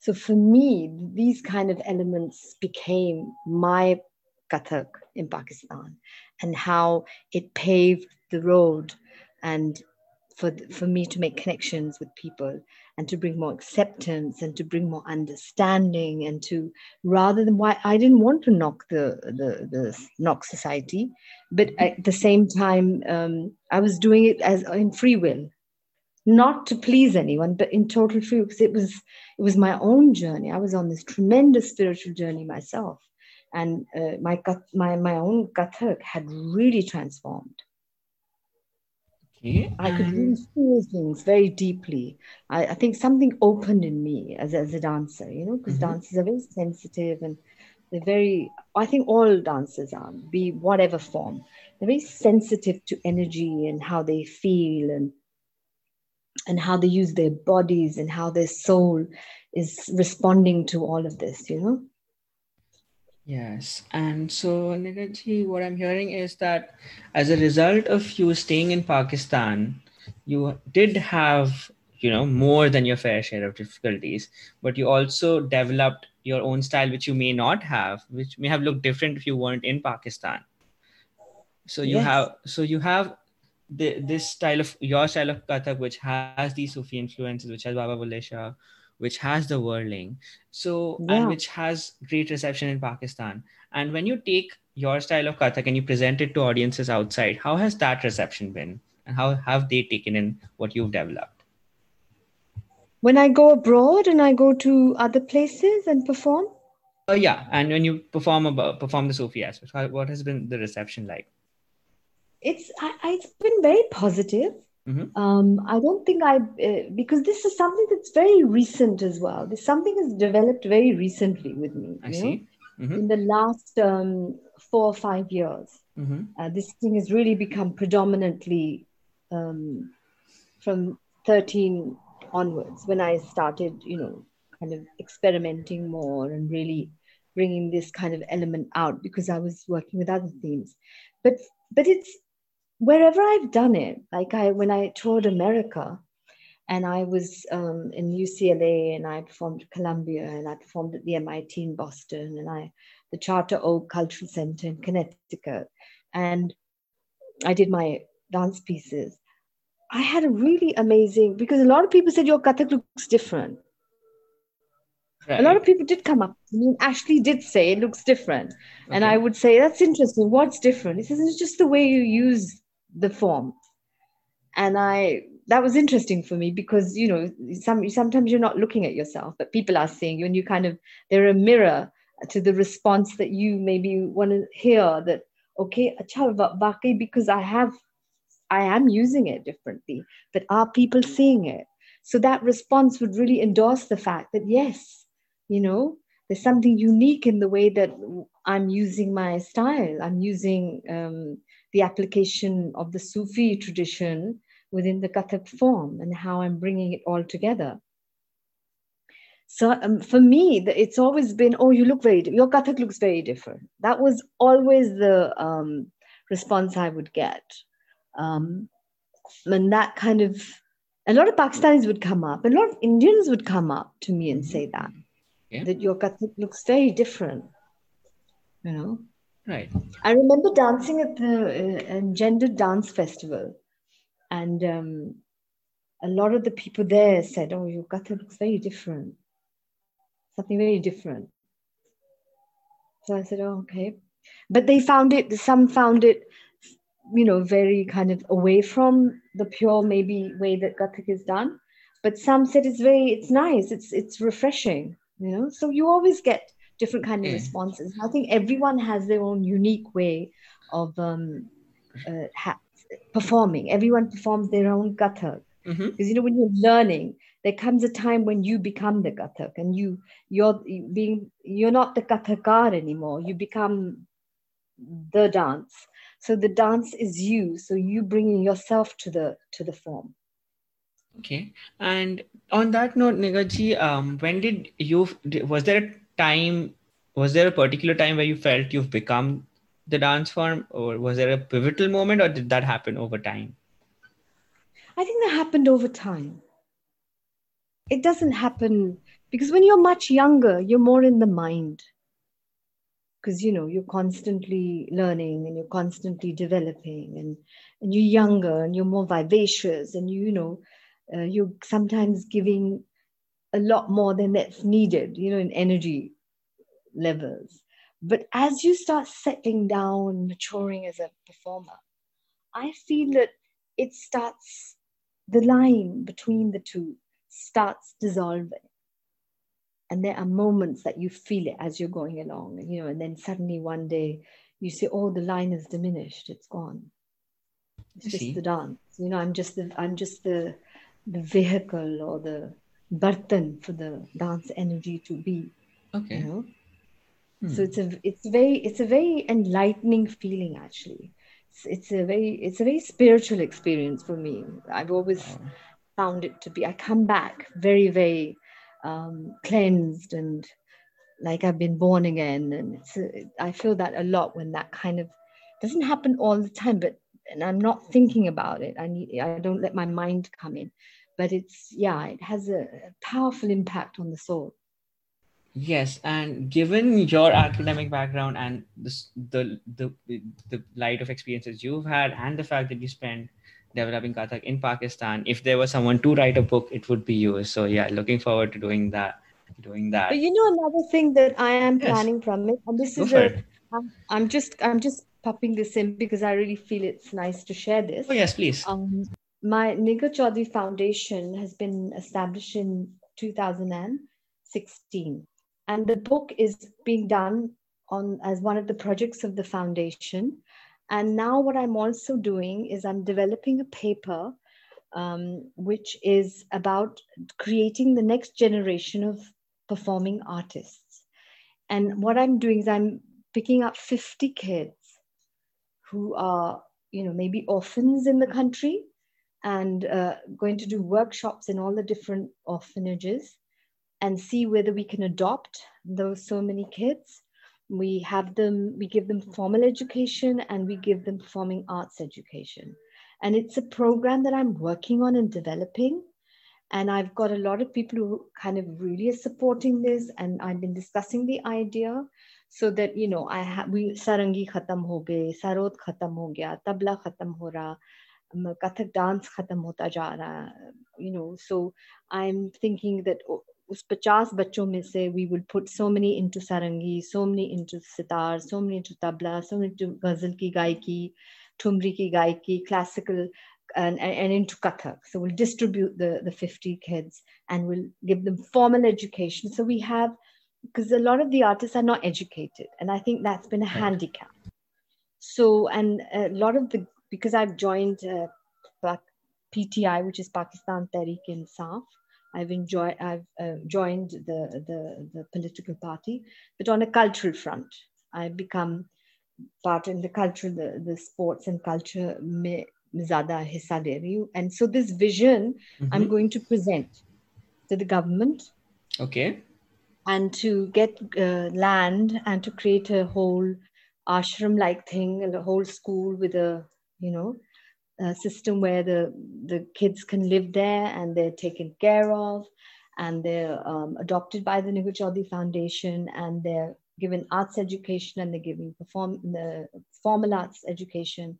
So for me, these kind of elements became my Kathak in Pakistan and how it paved the road and for, for me to make connections with people and to bring more acceptance and to bring more understanding and to rather than why I didn't want to knock the the, the knock society, but at the same time um, I was doing it as in free will, not to please anyone, but in total free because it was it was my own journey. I was on this tremendous spiritual journey myself, and uh, my my my own kathak had really transformed Okay. I could really feel things very deeply. I, I, think something opened in me as, as a dancer, you know, because mm-hmm. dancers are very sensitive and they're very, I think all dancers are, be whatever form, they're very sensitive to energy and how they feel and and how they use their bodies and how their soul is responding to all of this, you know. Yes. And so, Nighatji, what I'm hearing is that as a result of you staying in Pakistan, you did have, you know, more than your fair share of difficulties, but you also developed your own style, which you may not have, which may have looked different if you weren't in Pakistan. So you yes. have, so you have the, this style of your style of Kathak, which has these Sufi influences, which has Baba Bulleh Shah, which has the whirling so yeah. and which has great reception in pakistan. And when you take your style of kathak and you present it to audiences outside how has that reception been? And how have they taken in what you've developed? When i go abroad and i go to other places and perform? Uh, yeah. And when you perform about perform the sufi aspect what has been the reception like? It's I, it's been very positive Mm-hmm. Um, I don't think I, uh, because this is something that's very recent as well. This something has developed very recently with me. I see. Mm-hmm. In the last um, four or five years, mm-hmm. uh, this thing has really become predominantly um, from 13 onwards when I started, you know, kind of experimenting more and really bringing this kind of element out because I was working with other themes. But but it's wherever I've done it, like I when I toured America, and I was um, in UCLA, and I performed at Columbia, and I performed at the MIT in Boston, and I the Charter Oak Cultural Center in Connecticut, and I did my dance pieces. I had a really amazing because a lot of people said your Kathak looks different. Right. A lot of people did come up to me and Ashley did say it looks different. Okay. And I would say, that's interesting. What's different? He says, it's just the way you use the form. And i that was interesting for me because you know some sometimes you're not looking at yourself but people are seeing you and you kind of they're a mirror to the response that you maybe want to hear that okay because i have i am using it differently but are people seeing it? So that response would really endorse the fact that yes you know there's something unique in the way that i'm using my style. I'm using um, the application of the sufi tradition within the kathak form and how i'm bringing it all together so um, for me it's always been oh you look very your kathak looks very different that was always the um, response i would get um, and that kind of a lot of Pakistanis would come up, a lot of Indians would come up to me and say that yeah. that your Kathak looks very different. You know, right? I remember dancing at the uh, gendered dance festival, and um, a lot of the people there said, "Oh, your Kathak looks very different, something very different." So I said, "Oh, okay," but they found it. Some found it you know, very kind of away from the pure maybe way that Kathak is done. But some said it's very, it's nice, it's it's refreshing, you know. So you always get different kind of responses. I think everyone has their own unique way of um, uh, ha- performing. Everyone performs their own Kathak. Because mm-hmm. you know, when you're learning, there comes a time when you become the Kathak, and you you're being you're not the Kathakar anymore. You become the dance so the dance is you so you bringing yourself to the to the form okay and on that note Nighatji um, when did you was there a time was there a particular time where you felt you've become the dance form or was there a pivotal moment or did that happen over time? I think that happened over time. It doesn't happen because when you're much younger you're more in the mind. Because you know you're constantly learning and you're constantly developing and and you're younger and you're more vivacious and you, you know uh, you're sometimes giving a lot more than that's needed you know in energy levels. But as you start settling down maturing as a performer i feel that it starts the line between the two starts dissolving. And there are moments that you feel it as you're going along you know and then suddenly one day you say oh the line is diminished it's gone. It's just the dance you know i'm just the i'm just the the vehicle or the burden for the dance energy to be okay you know hmm. so it's a it's very it's a very enlightening feeling actually it's, it's a very it's a very spiritual experience for me i've always oh. found it to be i come back very very um, cleansed and like I've been born again. And it's a, I feel that a lot when that kind of doesn't happen all the time, but and I'm not thinking about it. I need I don't let my mind come in, but it's yeah, it has a powerful impact on the soul. Yes, and given your academic background and this, the the the light of experiences you've had, and the fact that you spent developing Kathak in Pakistan. If there was someone to write a book, it would be you. So yeah, looking forward to doing that. Doing that. But you know another thing that I am yes. planning from it, and this Go is a, I'm, I'm just I'm just popping this in because I really feel it's nice to share this. Oh yes, please. Um, my Nighat Chaudhary Foundation has been established in 2016, and the book is being done on as one of the projects of the foundation and now, what I'm also doing is I'm developing a paper um, which is about creating the next generation of performing artists. And what I'm doing is I'm picking up 50 kids who are, you know, maybe orphans in the country and uh, going to do workshops in all the different orphanages and see whether we can adopt those so many kids. We have them we give them formal education and we give them performing arts education. And it's a program that i'm working on and developing. And i've got a lot of people who kind of really are supporting this and i've been discussing the idea so that you know i have we sarangi khatam ho gaye sarod khatam ho gaya tabla khatam ho kathak dance khatam hota ja raha you know so i'm thinking that उस पचास बच्चों में से we would put so many into sarangi, so many into sitar, so many into tabla, so many into ghazal ki gaiki, tumri ki gaiki, classical, and, and into Kathak. So we'll distribute the, the 50 kids and we'll give them formal education. So we have, because a lot of the artists are not educated, and I think that's been a right. handicap. So, and a lot of the, because I've joined uh, PTI, which is Pakistan Tehreek Insaf, I've enjoyed, I've uh, joined the, the, the political party, but on a cultural front, I've become part in the culture, the, the sports and culture Mizada Hissa And so this vision mm-hmm. I'm going to present to the government. Okay. And to get uh, land and to create a whole ashram like thing, and a whole school with a, you know, a system where the, the kids can live there and they're taken care of and they're um, adopted by the Chaudhary Foundation and they're given arts education and they're given perform the formal arts education.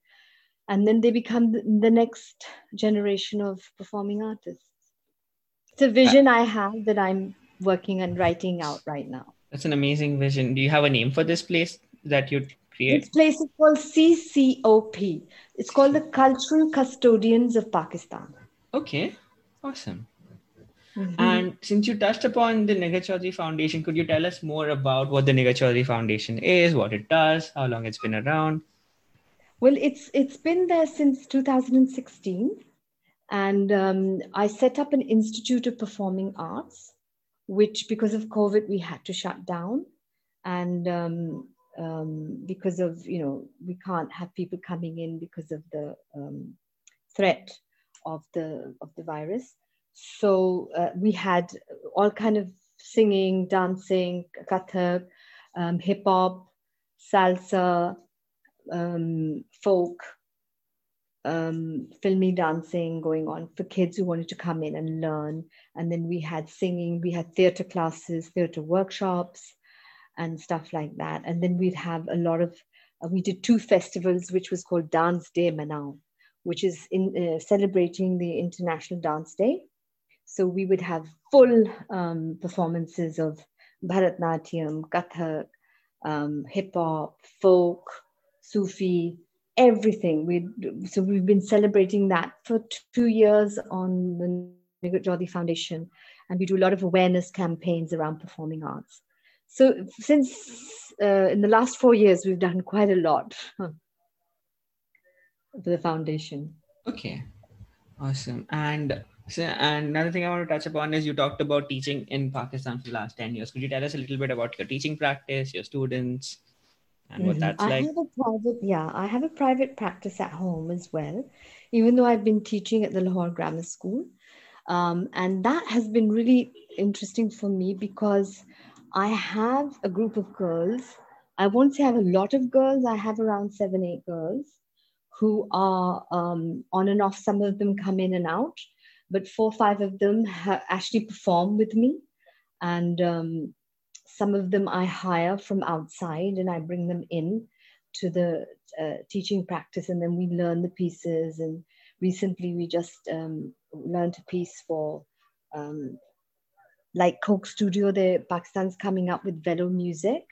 And then they become the, the next generation of performing artists. It's a vision i have that i'm working and writing out right now. that's an amazing vision. Do you have a name for this place that you create this place is called ccop it's called the cultural custodians of pakistan. Okay. Awesome. Mm-hmm. And since you touched upon the Nighat Chaudhary Foundation, could you tell us more about what the Nighat Chaudhary Foundation is, what it does, how long it's been around? Well, it's it's been there since 2016, and um, I set up an Institute of Performing Arts, which because of COVID we had to shut down, and um, um, because of you know we can't have people coming in because of the um, threat of the of the virus so uh, we had all kind of singing, dancing, kathak, um, hip hop, salsa, um, folk, um, filmy dancing going on for kids who wanted to come in and learn. And then we had singing, we had theater classes, theater workshops, and stuff like that. And then we'd have a lot of, uh, we did two festivals, which was called Dance Day Manao, which is in uh, celebrating the International Dance Day. So we would have full um, performances of Bharatnatyam, Kathak, um, hip hop, folk, Sufi, everything. We so we've been celebrating that for two years on the Nighat Chaudhary Foundation, and we do a lot of awareness campaigns around performing arts. So since uh, in the last four years, we've done quite a lot for the foundation. Okay, awesome. And so, and another thing I want to touch upon is you talked about teaching in Pakistan for the last 10 years. Could you tell us a little bit about your teaching practice, your students, and what mm-hmm. that's I like? Have a private, yeah, I have a private practice at home as well, even though I've been teaching at the Lahore Grammar School. Um, and that has been really interesting for me because I have a group of girls. I won't say I have a lot of girls, I have around seven, eight girls who are um, on and off. Some of them come in and out but four five of them actually perform with me. And um, some of them I hire from outside and I bring them in to the uh, teaching practice and then we learn the pieces. And recently we just um, learned a piece for um, like Coke Studio, the Pakistan's coming up with Velo music.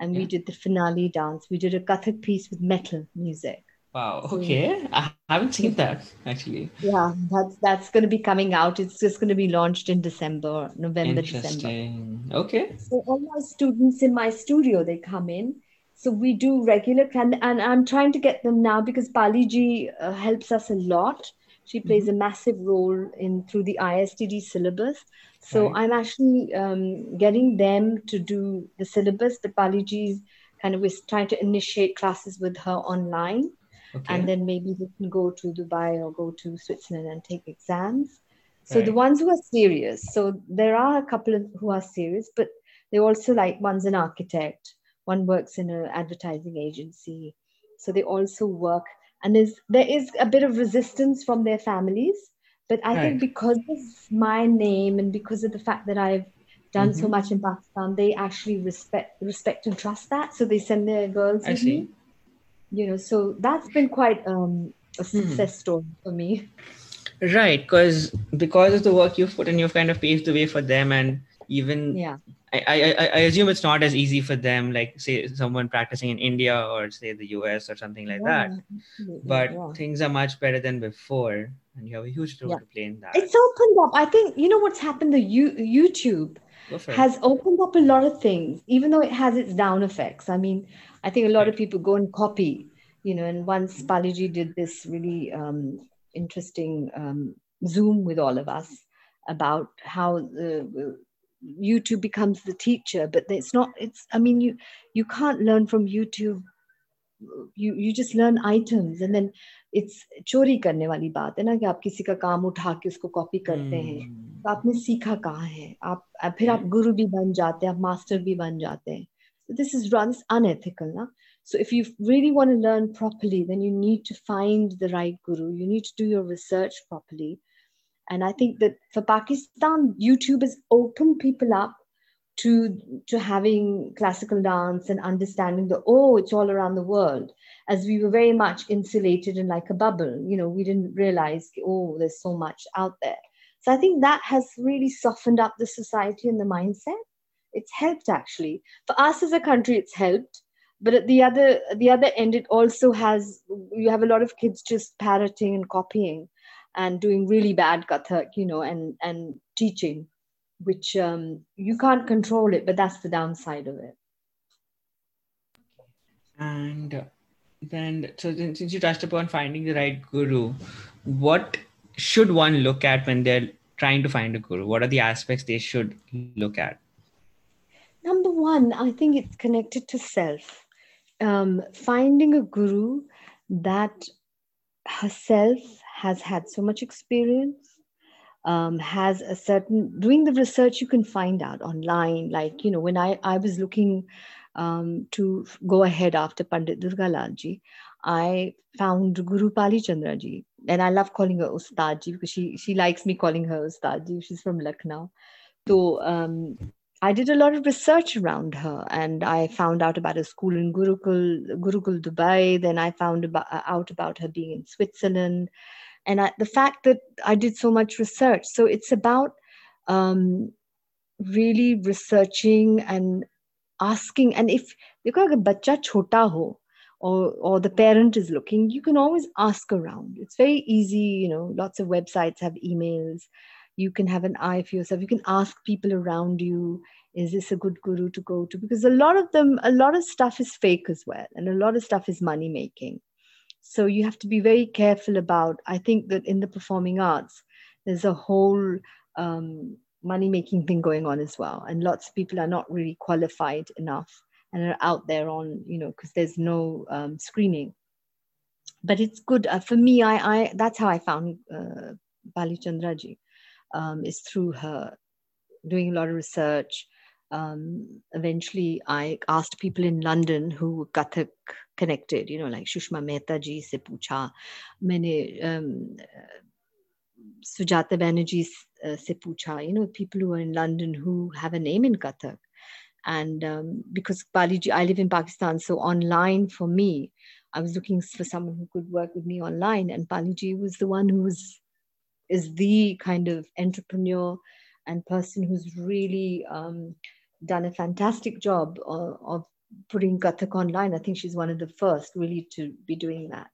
And yeah. we did the finale dance. We did a Kathak piece with metal music. Wow. Okay. I haven't seen that actually. Yeah, that's that's going to be coming out. It's just going to be launched in December, November, Interesting. December. Okay. So all my students in my studio they come in. So we do regular and, and I'm trying to get them now because Pali ji uh, helps us a lot. She plays mm-hmm. a massive role in through the ISTD syllabus. So right. I'm actually um, getting them to do the syllabus, but Pali ji kind of was trying to initiate classes with her online okay. and then maybe they can go to Dubai or go to Switzerland and take exams. So right. the ones who are serious, so there are a couple of who are serious, but they're also like one's an architect, one works in an advertising agency, so they also work. And there's there is a bit of resistance from their families, but I right. think because of my name and because of the fact that I've done mm-hmm. so much in Pakistan, they actually respect respect and trust that. So they send their girls. I see. Me you know so that's been quite um, a hmm. success story for me right because because of the work you've put in you've kind of paved the way for them and even yeah I, I, I assume it's not as easy for them, like say someone practicing in India or say the US or something like yeah, that. But yeah. things are much better than before, and you have a huge role yeah. to play in that. It's opened up. I think you know what's happened. The U- YouTube has opened up a lot of things, even though it has its down effects. I mean, I think a lot of people go and copy, you know, and once Paliji did this really um, interesting um, Zoom with all of us, about how the YouTube becomes the teacher, but it's not. It's I mean you you can't learn from YouTube. You you just learn items and then it's चोरी करने वाली बात है ना कि आप किसी का काम उठा के उसको कॉपी करते हैं तो आपने सीखा कहाँ है आप फिर आप गुरु भी बन जाते हैं आप मास्टर भी बन जाते हैं so this is runs unethical na? so if you really want to learn properly then you need to find the right guru you need to do your research properly and I think that for Pakistan, YouTube has opened people up to to having classical dance and understanding the oh it's all around the world as we were very much insulated in like a bubble. You know we didn't realize oh there's so much out there. So i think that has really softened up the society and the mindset. It's helped actually. For us as a country it's helped. But at the other the other end it also has you have a lot of kids just parroting and copying and doing really bad kathak you know and and teaching which um, you can't control it but that's the downside of it. And then so since you touched upon finding the right guru what should one look at when they're trying to find a guru? What are the aspects they should look at? Number one i think it's connected to self. Um, finding a guru that herself has had so much experience um, has a certain doing the research you can find out online like you know when i i was looking um, to go ahead after pandit durgalal ji i found guru pali chandra ji and i love calling her ustad ji because she she likes me calling her ustad ji she's from lucknow so um, I did a lot of research around her and I found out about a school in Gurukul, Gurukul, Dubai. Then I found about, uh, out about her being in Switzerland And I, the fact that I did so much research. So it's about um, really researching and asking. And if देखो अगर बच्चा छोटा हो or, or the parent is looking, you can always ask around. It's very easy, you know, lots of websites have emails you can have an eye for yourself you can ask people around you is this a good guru to go to because a lot of them a lot of stuff is fake as well and a lot of stuff is money making so you have to be very careful about i think that in the performing arts there's a whole um, money making thing going on as well and lots of people are not really qualified enough and are out there on you know because there's no um, screening but it's good uh, for me i i that's how i found uh, Pali Chandraji um, is through her doing a lot of research. Um, eventually, I asked people in London who were Kathak connected, you know, like Shushma Mehta ji se pucha. Many um, Sujata Banerjee uh, se pucha, you know, people who are in London who have a name in Kathak. And um, because Paliji, I live in Pakistan, so online for me, I was looking for someone who could work with me online, and Paliji was the one who was is the kind of entrepreneur and person who's really um, done a fantastic job of, of putting Kathak online. I think she's one of the first really to be doing that.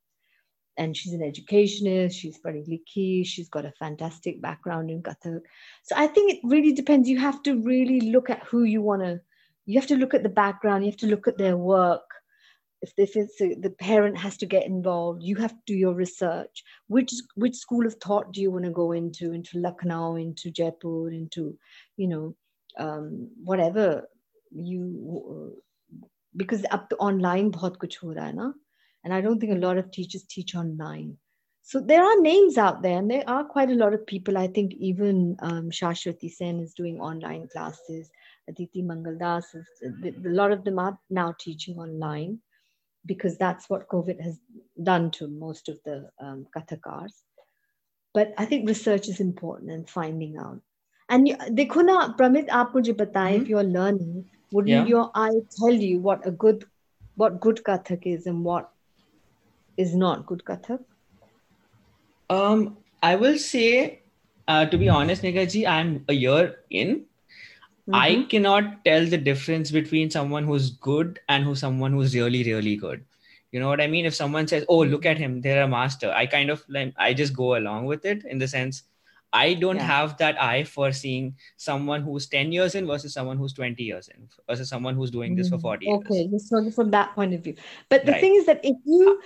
And she's an educationist, she's key, she's got a fantastic background in Kathak. So I think it really depends. You have to really look at who you want to, you have to look at the background, you have to look at their work, if, if it's a, the parent has to get involved you have to do your research which which school of thought do you want to go into into lucknow into jaipur into you know um, whatever you because up to online bahut kuch ho hai na and i don't think a lot of teachers teach online so there are names out there and there are quite a lot of people i think even um, saswati sen is doing online classes aditi mangaldas is, a lot of them are now teaching online because that's what COVID has done to most of the um, Kathakars. But I think research is important and finding out. And you, देखो ना प्रमित आप मुझे बताएं if mm-hmm. you're learning wouldn't yeah. your eye tell you what a good what good kathak is and what is not good kathak? Um, I will say, uh, to be honest, Nighatji, I'm a year in. Mm-hmm. I cannot tell the difference between someone who's good and who's someone who's really, really good. You know what I mean? If someone says, "Oh, look at him, they're a master," I kind of like I just go along with it in the sense I don't yeah. have that eye for seeing someone who's 10 years in versus someone who's 20 years in versus someone who's doing this for mm-hmm. 40 years. Okay, just from that point of view. But the right. thing is that if you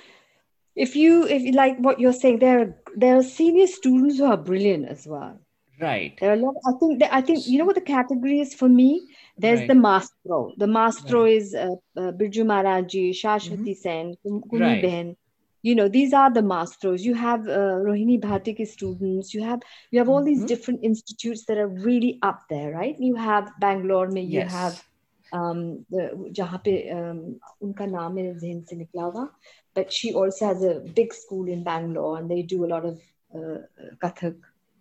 if you if you like what you're saying, there are there are senior students who are brilliant as well Right. There are a lot. I think. That, I think you know what the category is for me. There's Right. the mastro. The mastro Right. is uh, uh, Birju Maharaji, Saswati Sen, Kum- Kumi Right. Ben You know, these are the mastros. You have uh, Rohini Bhattiki students. You have you have all these Mhm. different institutes that are really up there, right? You have Bangalore में you Yes. have um, the, जहाँ पे um, उनका नाम मेरे जहन से निकला हुआ but she also has a big school in Bangalore and they do a lot of uh, Kathak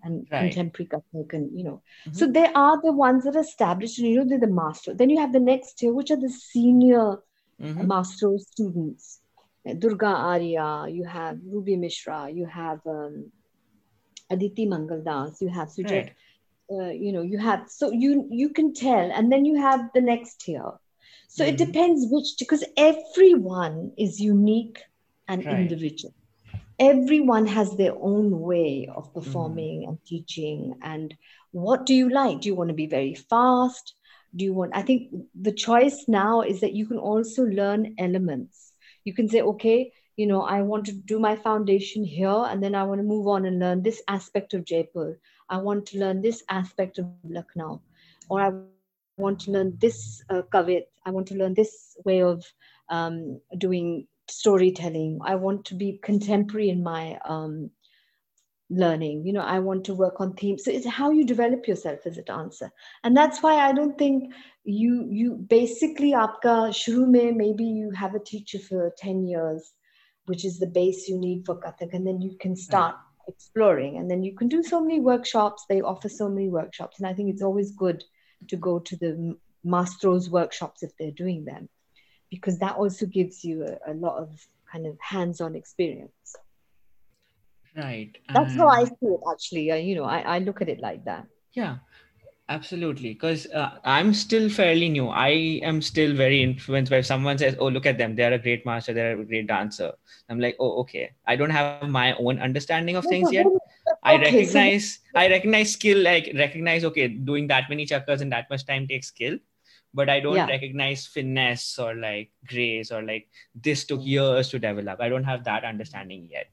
and Right. contemporary Kathak and you know Mhm. so they are the ones that are established and you know they're the master then you have the next tier which are the senior Mhm. master students Uh, Durga Arya you have Ruby Mishra you have um, Aditi Mangaldas you have Sujat Right. uh, you know you have so you you can tell and then you have the next tier so it Mhm. depends which because everyone is unique and Right. individual everyone has their own way Mm-hmm. of performing and teaching and what do you like do you want to be very fast do you want i think the choice now is that you can also learn elements you can say okay you know i want to do my foundation here and then i want to move on and learn this aspect of jaipur. I want to learn this aspect of lucknow. Or i want to learn this uh, kavit. I want to learn this way of um, doing storytelling. I want to be contemporary in my um, learning you know i want to work on themes. So it's how you develop yourself as a dancer and that's why i don't think you you basically aapka shuru mein maybe you have a teacher for 10 years which is the base you need for kathak and then you can hmm. start exploring and then you can do so many workshops. They offer so many workshops and i think it's always good to go to the m- mastros workshops if they're doing them because that also gives you a, a lot of kind of hands-on experience Right. that's how i see it actually uh, you know I, I look at it like that Yeah, absolutely. Because uh, I'm still fairly new. I am still very influenced by if someone says, "Oh, look at them! They're a great master. They're a great dancer." I'm like, "Oh, okay." I don't have my own understanding of things yet. I recognize I recognize skill. Like recognize, okay, doing that many chakkars in that much time takes skill, but I don't Yeah. recognize finesse or like grace or like this took years to develop. I don't have that understanding yet.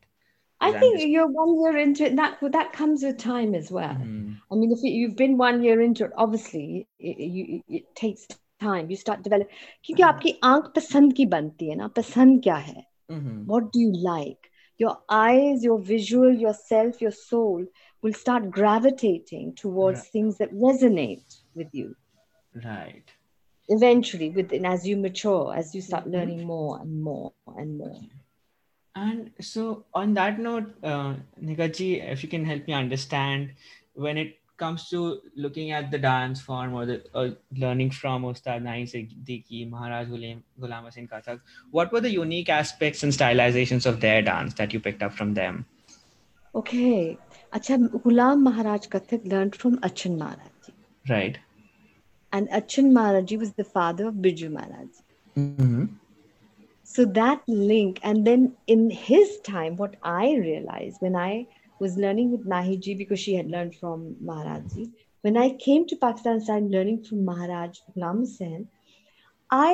I I'm think just- you're one year into it. That that comes with time as well. Mhm. I mean, if you, you've been one year into it, obviously it, you, it takes time. You start develop. क्योंकि आपकी आंख पसंद की बनती है ना पसंद क्या है Mhm. what do you like your eyes your visual yourself your soul will start gravitating towards Right. things that resonate with you Right. eventually with and as you mature as you start Mhm. learning more and more and more And so, on that note, uh, Nighatji, if you can help me understand when it comes to looking at the dance form or the or learning from Ustad Nahid Siddiqui, Maharaj Ghulam, Ghulam Hussain Kathak, what were the unique aspects and stylizations of their dance that you picked up from them? okay acha Ghulam Maharaj Kathak learned from Achan Maharaj ji. Right. and Achan Maharaj was the father of Birju Maharaj. Mm-hmm. So that link and then in his time what i realized when i was learning with nahid ji because she had learned from maharaj ji when i came to pakistan and started learning from maharaj ghulam hussain i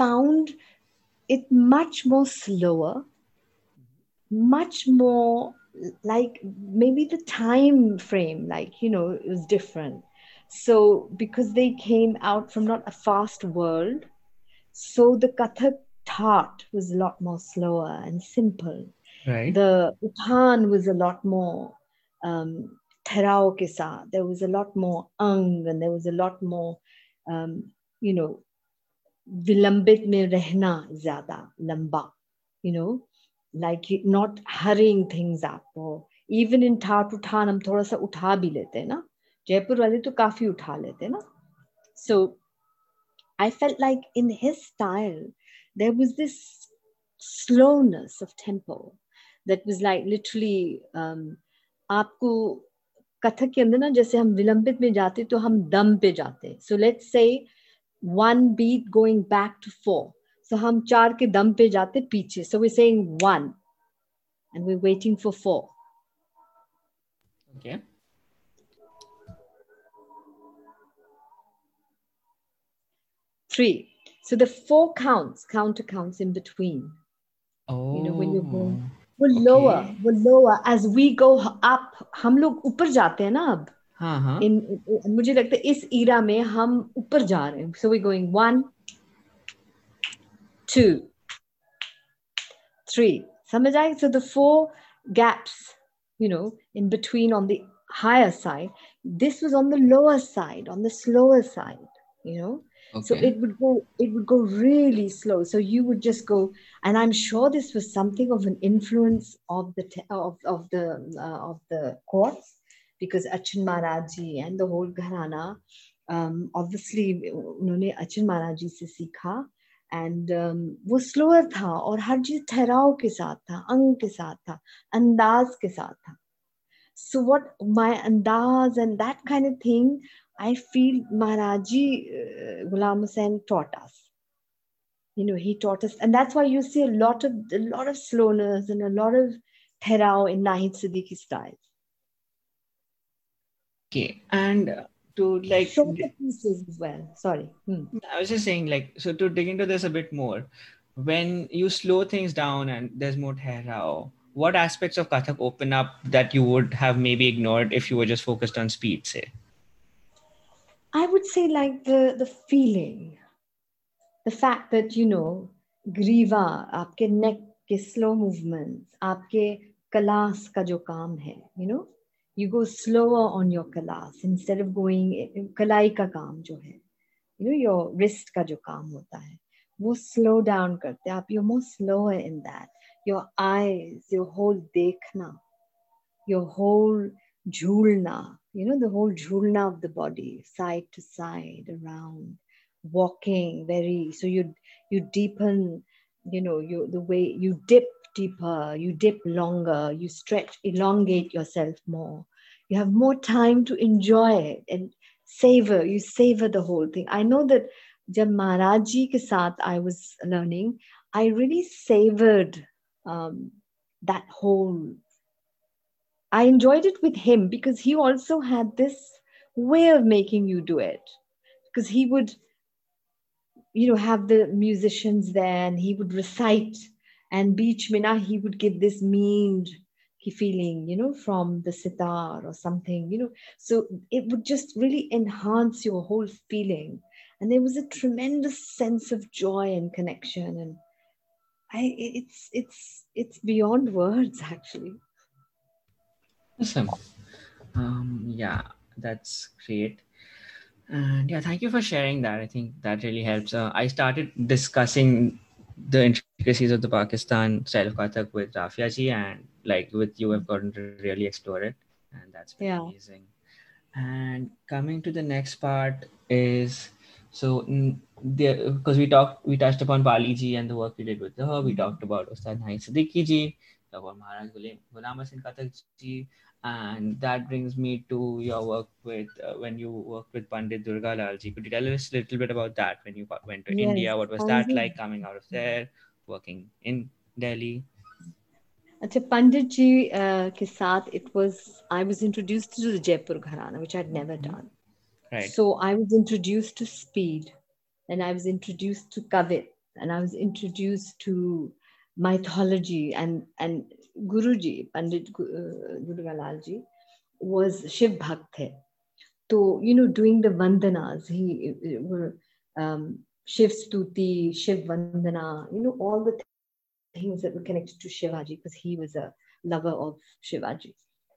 found it much more slower much more like maybe the time frame like you know it was different. So because they came out from not a fast world so the kathak thought was a lot more slower and simple. Right. The uthan was a lot more um, tharao ke saath. There was a lot more ang and there was a lot more, um, you know, vilambit mein rehna zyada, lamba, you know, like you- not hurrying things up. Or even in ठाट उठान हम थोड़ा सा उठा भी लेते हैं ना जयपुर वाले तो काफी उठा लेते हैं ना so I felt like in his style, there was this slowness of tempo that was like literally um, आपको कथक के अंदर ना जैसे हम विलंबित में जाते तो हम दम पे जाते so let's say one beat going back to four so हम चार के दम पे जाते पीछे so we're saying one and we're waiting for four Okay. three so the four counts counter counts in between Oh. know, when you're going- वो lower Okay. वो lower as we go up हम लोग ऊपर जाते हैं ना अब हाँ हाँ इन मुझे लगता है इस ईरा में हम ऊपर जा रहे हैं so we going one two three समझ आए so the four gaps you know in between on the higher side this was on the lower side on the slower side you know okay. so it would go it would go really slow so you would just go and i'm sure this was something of an influence of the te- of, of the uh, of the courts because Achin Maharaji and the whole Gharana um, obviously उन्होंने अचिन महाराज जी से सीखा and um, वो slower था और हर चीज ठहराव के साथ था अंग के साथ था अंदाज के साथ था so what my andaz and that kind of thing i feel maharaji uh, ghulam hussain taught us. You know he taught us. And that's why you see a lot of a lot of slowness and a lot of therao in nahid siddiqui style. Okay and to like shorter pieces as well. Sorry. Hmm. I was just saying, like, so to dig into this a bit more, when you slow things down and there's more Tehrao, what aspects of Kathak open up that you would have maybe ignored if you were just focused on speed, say? I would say like the the feeling, the fact that you know ग्रीवा आपके नेक के slow movements आपके class का जो काम है you know you go slower on your class instead of going कलाई का काम जो है यू नो योर रिस्ट का जो काम होता है वो स्लो डाउन करते हैं। आप you more slow in that your eyes your whole देखना योर होल झूलना you know, the whole jhulna of the body, side to side, around, walking very, so you you deepen, you know, you the way you dip deeper, you dip longer, you stretch, elongate yourself more. You have more time to enjoy it and savor, you savor the whole thing. I know that जब महाराज जी के साथ I was learning, I really savored um, that whole I enjoyed it with him because he also had this way of making you do it. Because he would, you know, have the musicians there and he would recite, and Beach Mina, he would give this mean feeling, you know, from the sitar or something, you know. So it would just really enhance your whole feeling. And there was a tremendous sense of joy and connection. And I it's it's it's beyond words <laughs> actually. Awesome. Um, yeah, that's great. And yeah, thank you for sharing that. I think that really helps. Uh, I started discussing the intricacies of the Pakistan style of Kathak with Rafia ji, and like with you, I've gotten to really explore it, and that's been Yeah. amazing. And coming to the next part is so there because we talked, we touched upon Pali ji and the work we did with her. We talked about Ustad Nahid Siddiqui ji, about Maharaj Ghulam Hussain Kathak ji, and that brings me to your work with uh, when you worked with Pandit Durga Lal ji. Could you tell us a little bit about that when you got- went to Yes, India? What was that Pandit- like coming out of there, working in Delhi? अच्छा पंडित जी uh, के साथ it was I was introduced to the Jaipur Gharana which I'd never done. Right. So I was introduced to speed, and I was introduced to kavit, and I was introduced to mythology and and Guruji Pandit uh, ji was Shiv Bhakt. So you know doing the vandanas he uh, were um, Shiv Stuti, Shiv Vandana, you know all the things that were connected to Shivaji because he was a lover of Shivaji.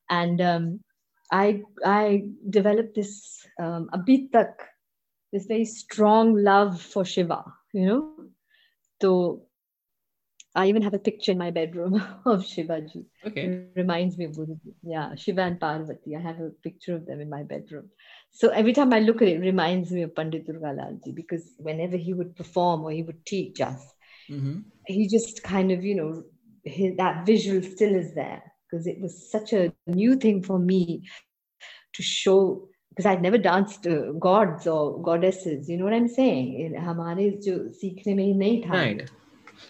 And um, I I developed this um, abhi tak, this very strong love for Shiva, you know. So I even have a picture in my bedroom <laughs> of Shivaji. Okay. It reminds me of Guruji. Yeah, Shiva and Parvati. I have a picture of them in my bedroom. So every time I look at it, it reminds me of Pandit Durga Lalji because whenever he would perform or he would teach us, Mm-hmm. he just kind of you know his, that visual still is there because it was such a new thing for me to show because I'd never danced uh, gods or goddesses you know what I'm saying In हमारे जो सीखने में ही नहीं था Right.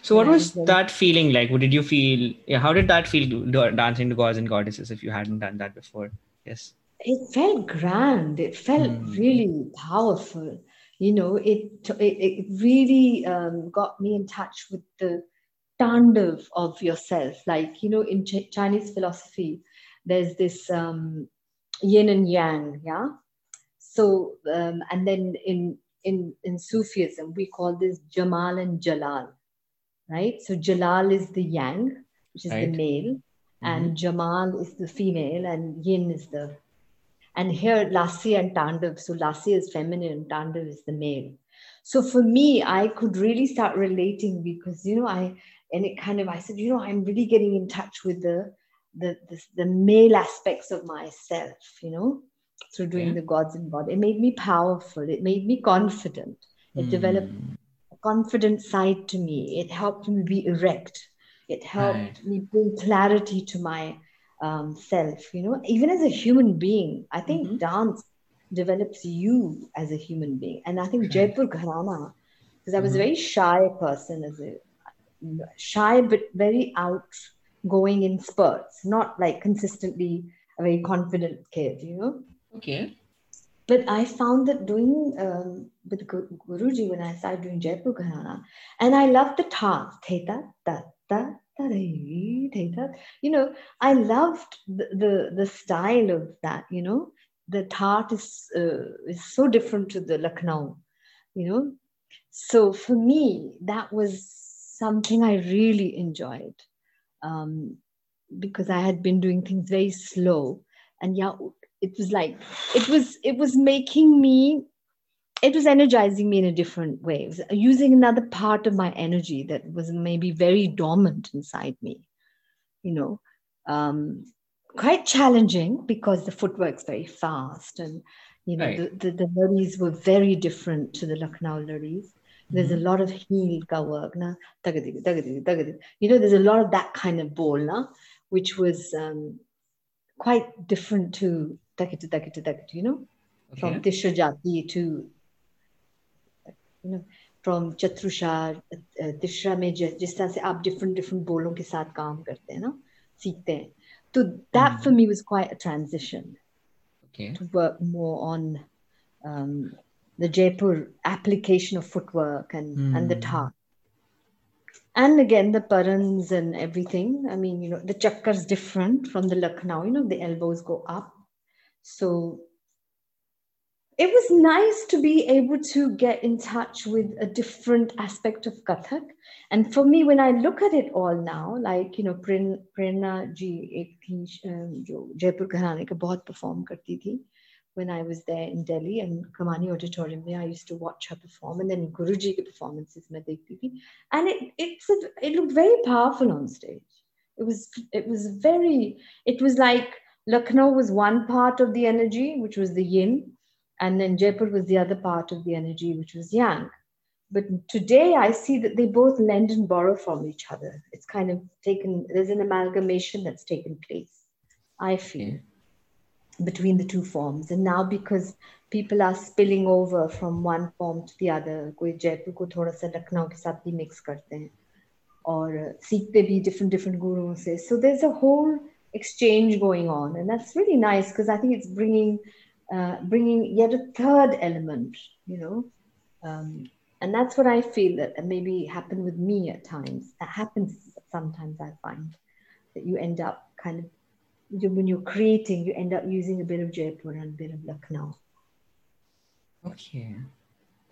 So what was that feeling like? What did you feel? Yeah, how did that feel dancing to gods and goddesses if you hadn't done that before? Yes. it felt grand it felt Hmm. really powerful you know it it, it really um, got me in touch with the tandav of yourself like you know in Ch- chinese philosophy there's this um, yin and yang. Yeah. So um, and then in in in Sufism we call this Jamal and Jalal, right? So Jalal is the yang, which is right. the male, mm-hmm. and Jamal is the female, and Yin is the. And here Lasya and Tandav. So Lasya is feminine, and Tandav is the male. So for me, I could really start relating because you know I and it kind of I said you know I'm really getting in touch with the the the, the male aspects of myself, you know through doing yeah. the gods and God. It made me powerful. It made me confident. It mm. developed confident side to me. It helped me be erect. It helped right. me bring clarity to my um, self. You know, even as a human being, I think mm-hmm. dance develops you as a human being. And I think Jaipur Gharana, because I was mm-hmm. a very shy person as a shy but very outgoing in spurts, not like consistently a very confident kid, you know. Okay. But I found that doing um, with Guruji when I started doing Jaipur Gharana, and I love the ta, theta, ta, ta, ta, theta. You know, I loved the, the, the style of that, you know. The tat is, uh, is so different to the Lucknow, you know. So for me, that was something I really enjoyed um, because I had been doing things very slow. And yeah, it was like it was it was making me it was energizing me in a different way it was using another part of my energy that was maybe very dormant inside me you know um, quite challenging because the footwork's very fast and you know right. the, the, the were very different to the Lucknow lurries. There's mm-hmm. a lot of heel ka work, na you know, there's a lot of that kind of ball, na, which was um, quite different to Takita, takita, takita. you know okay. from tishrajati to you know from chatrusha tishra uh, mein jis tarah se different different bolon ke sath kaam karte hain na seekhte hain so that mm-hmm. for me was quite a transition okay to work more on um, the jaipur application of footwork and and the mm. ta and again, the parans and everything. I mean, you know, the chakkars different from the Lucknow. You know, the elbows go up so it was nice to be able to get in touch with a different aspect of Kathak. And for me, when I look at it all now, like, you know, Prerna ji, um, jo Jaipur Gharane ka bahut perform karti thi when I was there in Delhi and Kamani Auditorium, there, I used to watch her perform. And then Guruji ke performances mein dekhti thi. And it, it's a, it looked very powerful on stage. It was, it was very, it was like, Lucknow was one part of the energy, which was the yin, and then Jaipur was the other part of the energy, which was yang. But today I see that they both lend and borrow from each other. It's kind of taken, there's an amalgamation that's taken place, I feel, between the two forms. And now because people are spilling over from one form to the other, कोई जयपुर को थोड़ा सा लखनऊ के साथ भी mix करते हैं और सीखते भी different different गुरुओं से. So there's a whole exchange going on, and that's really nice because I think it's bringing uh, bringing yet a third element, you know. Um, and that's what I feel that maybe happened with me at times. That happens sometimes. I find that you end up kind of you, when you're creating, you end up using a bit of Jaipur and a bit of Lucknow. Okay,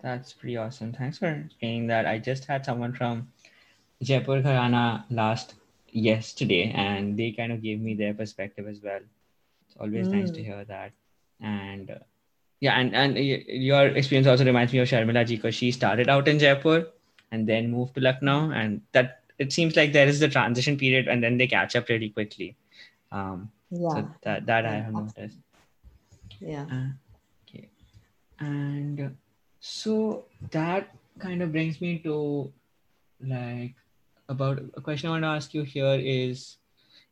that's pretty awesome. Thanks for explaining that. I just had someone from Jaipur Gharana last yesterday and they kind of gave me their perspective as well. It's always mm. nice to mm. hear that. And uh, yeah and and your experience also reminds me of sharmila ji because she started out in jaipur and then moved to lucknow and that it seems like there is the transition period and then they catch up really quickly. Um yeah. so that that yeah, i have noticed. Yeah. Uh, okay. And so that kind of brings me to like about a question I want to ask you here is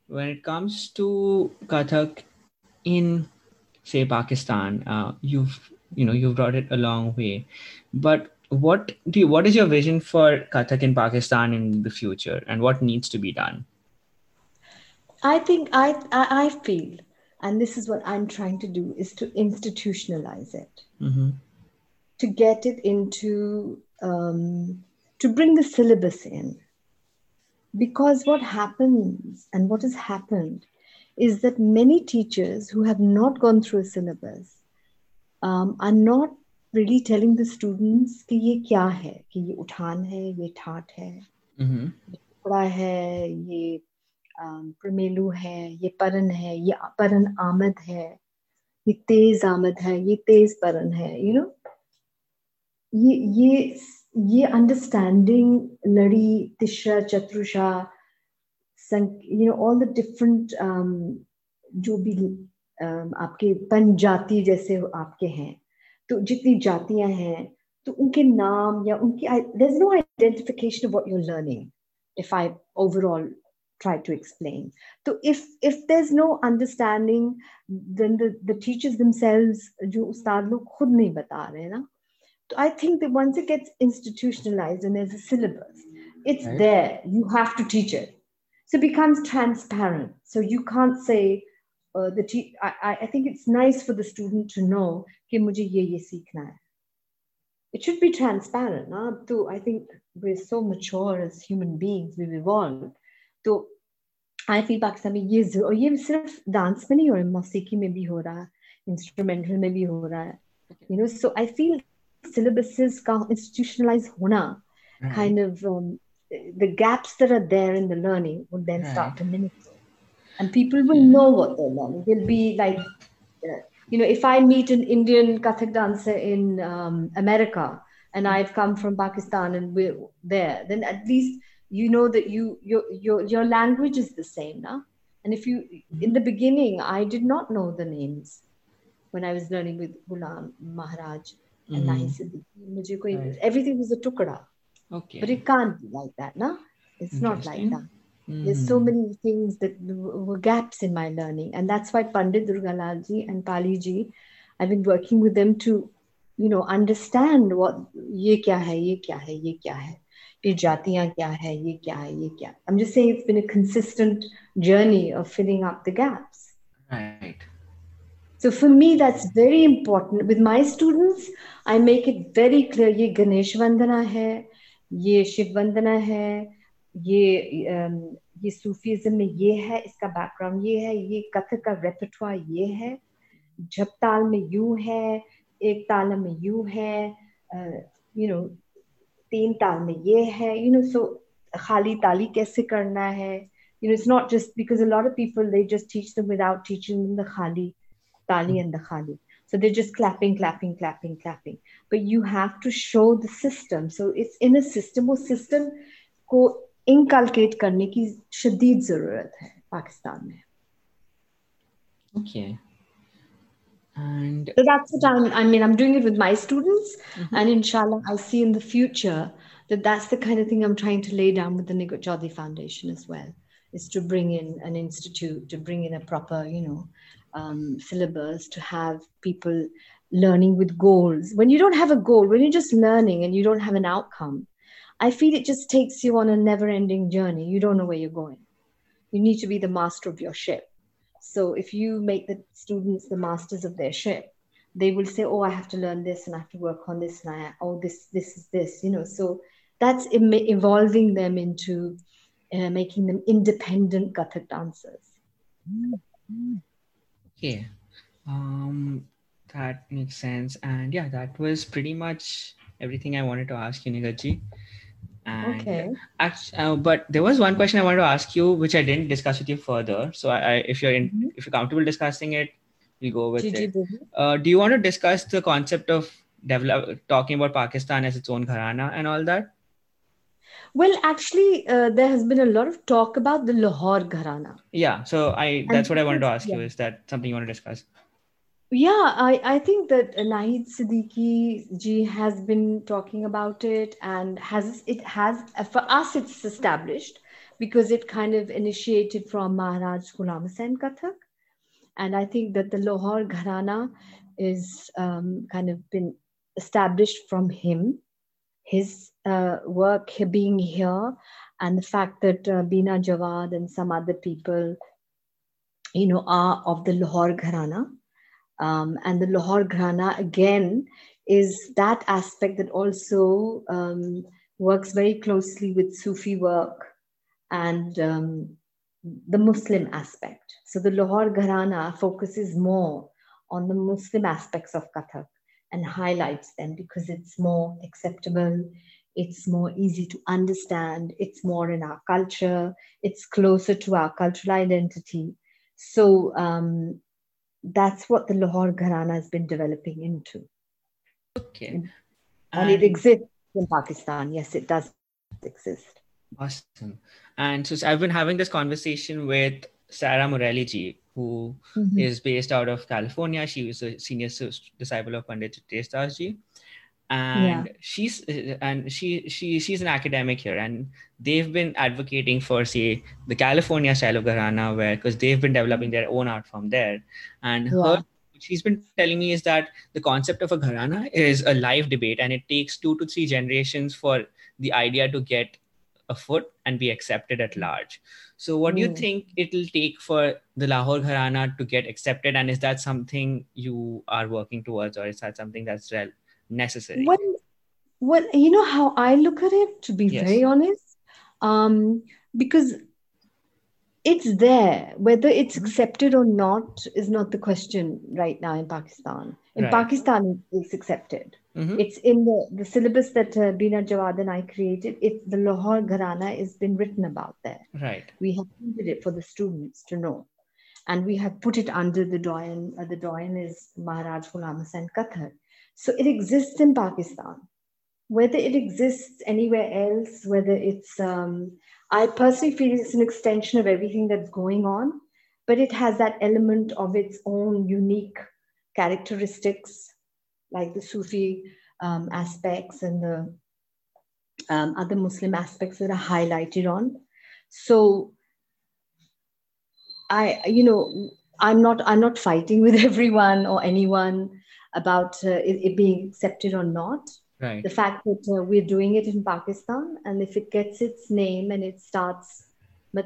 when it comes to Kathak in say Pakistan, uh, you've you know you've brought it a long way, but what do you, what is your vision for Kathak in Pakistan in the future, and what needs to be done? I think I I feel, and this is what I'm trying to do, is to institutionalize it, mm-hmm. to get it into um, to bring the syllabus in because what happens and what has happened is that many teachers who have not gone through a syllabus um, are not really telling the students कि ये क्या है कि ये उठान है ये ठाट है mm-hmm. टुकड़ा है ये प्रमेलू है ये परन है ये परन आमद है ये तेज आमद है ये तेज परन है यू नो ये ये ये understanding ladi, tishra, chatushra you know all the different जो भी um, आपके पन जाति जैसे आपके हैं तो जितनी जातियाँ हैं तो उनके नाम या उनकी there no identification what your learning if I overall try to explain तो if if there is no understanding teachers themselves जो उस्ताद लोग खुद नहीं बता रहे ना I think that once it gets institutionalized and there's a syllabus, it's right. there. You have to teach it. So it becomes transparent. So you can't say, uh, the te- I, I think it's nice for the student to know कि मुझे ये ये सीखना है. It should be transparent. Na? So I think we're so mature as human beings. We've evolved. So I feel Pakistan में ये और ये सिर्फ डांस में नहीं हो रहा है मौसीकी में भी हो रहा है इंस्ट्रूमेंटल में भी हो रहा है you know so I feel syllabuses का institutionalized hona right. kind of um, the gaps that are there in the learning would then right. start to diminish and people will know what they're learning. They'll be like uh, you know if i meet an indian kathak dancer in um, america and i've come from pakistan and we're there then at least you know that you your your, your language is the same now and if you in the beginning i did not know the names when i was learning with Ghulam Maharaj and mm-hmm. मुझे कोई everything was a tukada okay but it can't be like that na it's not like that mm-hmm. there's so many things that were gaps in my learning and that's why Pandit Durgalalji and Pali ji I've been working with them to you know understand what ye kya hai ye kya hai ye kya hai ये जातियां क्या है ये क्या है ये क्या I'm just saying it's been a consistent journey of filling up the gaps right So for me, that's very important. With my students, I make it very clear. ये गणेश वंदना है, ये शिव वंदना है, ये ये सूफीज्म में ये है, इसका बैकग्राउंड ये है, ये कथक का रेpertoire ये है, जब ताल में यू है, एक ताल में यू है, you know, तीन ताल में ये है, you know, so खाली ताली कैसे करना है, you know, it's not just because a lot of people they just teach them without teaching them the khali Tali and the Khali. So they're just clapping, clapping, clapping, clapping. But you have to show the system. So it's in a system or system ko inculcate करने की शदीद ज़रूरत है Pakistan में. Okay. And so that's what I'm, I mean, I'm doing it with my students. Mm-hmm. And inshallah, I'll see in the future that that's the kind of thing I'm trying to lay down with the Nighat Chaudhary Foundation as well, is to bring in an institute, to bring in a proper, you know, um, syllabus to have people learning with goals. When you don't have a goal, when you're just learning and you don't have an outcome, I feel it just takes you on a never ending journey. You don't know where you're going. You need to be the master of your ship. So if you make the students the masters of their ship, they will say, "Oh, I have to learn this, and I have to work on this, and I oh this this is this," you know. So that's evolving them into uh, making them independent Kathak dancers. Mm-hmm. Okay. Um, that makes sense. And yeah, that was pretty much everything I wanted to ask you, Nighatji. And okay. Actually, uh, but there was one question I wanted to ask you, which I didn't discuss with you further. So, I, I if you're in, mm-hmm. if you're comfortable discussing it, we'll go with it. Uh, do you want to discuss the concept of develop talking about Pakistan as its own gharana and all that? Well, actually, uh, there has been a lot of talk about the Lahore Gharana. Yeah, so I that's and what I wanted to ask yeah. you. Is that something you want to discuss? Yeah, I, I think that Naheed Siddiqui ji has been talking about it and has it has for us it's established because it kind of initiated from Maharaj Ghulam Hussain Kathak. And I think that the Lahore Gharana is um, kind of been established from him his uh, work being here and the fact that uh, Bina Jawad and some other people, you know, are of the Lahore Gharana. Um, and the Lahore Gharana, again, is that aspect that also um, works very closely with Sufi work and um, the Muslim aspect. So the Lahore Gharana focuses more on the Muslim aspects of Kathak and highlights them because it's more acceptable, it's more easy to understand, it's more in our culture, it's closer to our cultural identity. So um, that's what the Lahore Gharana has been developing into. Okay. And, and it exists in Pakistan. Yes, it does exist. Awesome. And so I've been having this conversation with Sarah Morelli ji, who mm-hmm. is based out of California. She was a senior disciple of Pandit Chitresh Das ji. And yeah. she's and she she she's an academic here, and they've been advocating for say the California style of Gharana, where because they've been developing their own art from there. And her she's been telling me is that the concept of a gharana is a live debate and it takes two to three generations for the idea to get a foot and be accepted at large so what do you hmm. think it'll take for the lahore gharana to get accepted and is that something you are working towards or is that something that's necessary well, well you know how i look at it to be yes. very honest um, because it's there whether it's mm-hmm. accepted or not is not the question right now in pakistan in right. pakistan it's accepted. Mm-hmm. it's in the, the syllabus that uh, Bina Jawad and i created it's the lahore gharana has been written about there. Right. We have printed it for the students to know. And we have put it under the doyen uh, the doyen is maharaj ghulam hussain kathak. So it exists in pakistan. Whether it exists anywhere else whether it's um, I personally feel it's an extension of everything that's going on, but it has that element of its own unique characteristics, like the Sufi um, aspects and the um, other Muslim aspects that are highlighted on. So, I, you know, I'm not, I'm not fighting with <laughs> everyone or anyone about uh, it, it being accepted or not. Right. The fact that uh, we're doing it in Pakistan, and if it gets its name and it starts, but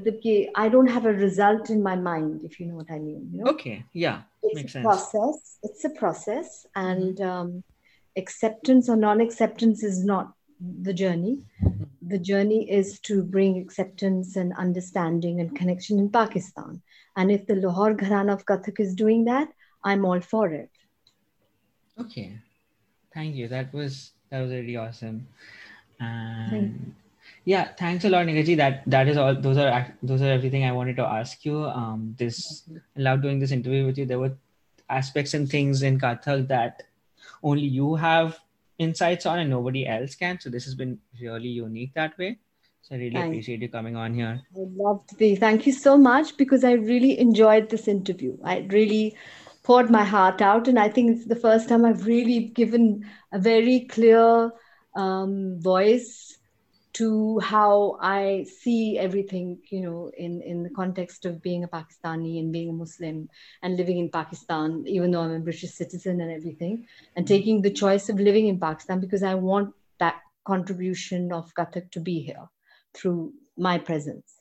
I don't have a result in my mind, if you know what I mean. You know? Okay, yeah, it's Makes a sense. process. It's a process, and um, acceptance or non-acceptance is not the journey. The journey is to bring acceptance and understanding and connection in Pakistan. And if the Lahore Gharana of Kathak is doing that, I'm all for it. Okay, thank you. That was that was really awesome. And yeah, thanks a lot, Nighatji. That that is all. Those are those are everything I wanted to ask you. Um, this I love doing this interview with you. There were aspects and things in Kathak that only you have insights on and nobody else can. So this has been really unique that way. So I really Thanks. appreciate you coming on here. I love to be. Thank you so much because I really enjoyed this interview. I really poured my heart out. And I think it's the first time I've really given a very clear um, voice to how I see everything, you know, in, in the context of being a Pakistani and being a Muslim and living in Pakistan, even though I'm a British citizen and everything, and mm-hmm. taking the choice of living in Pakistan because I want that contribution of Kathak to be here through my presence.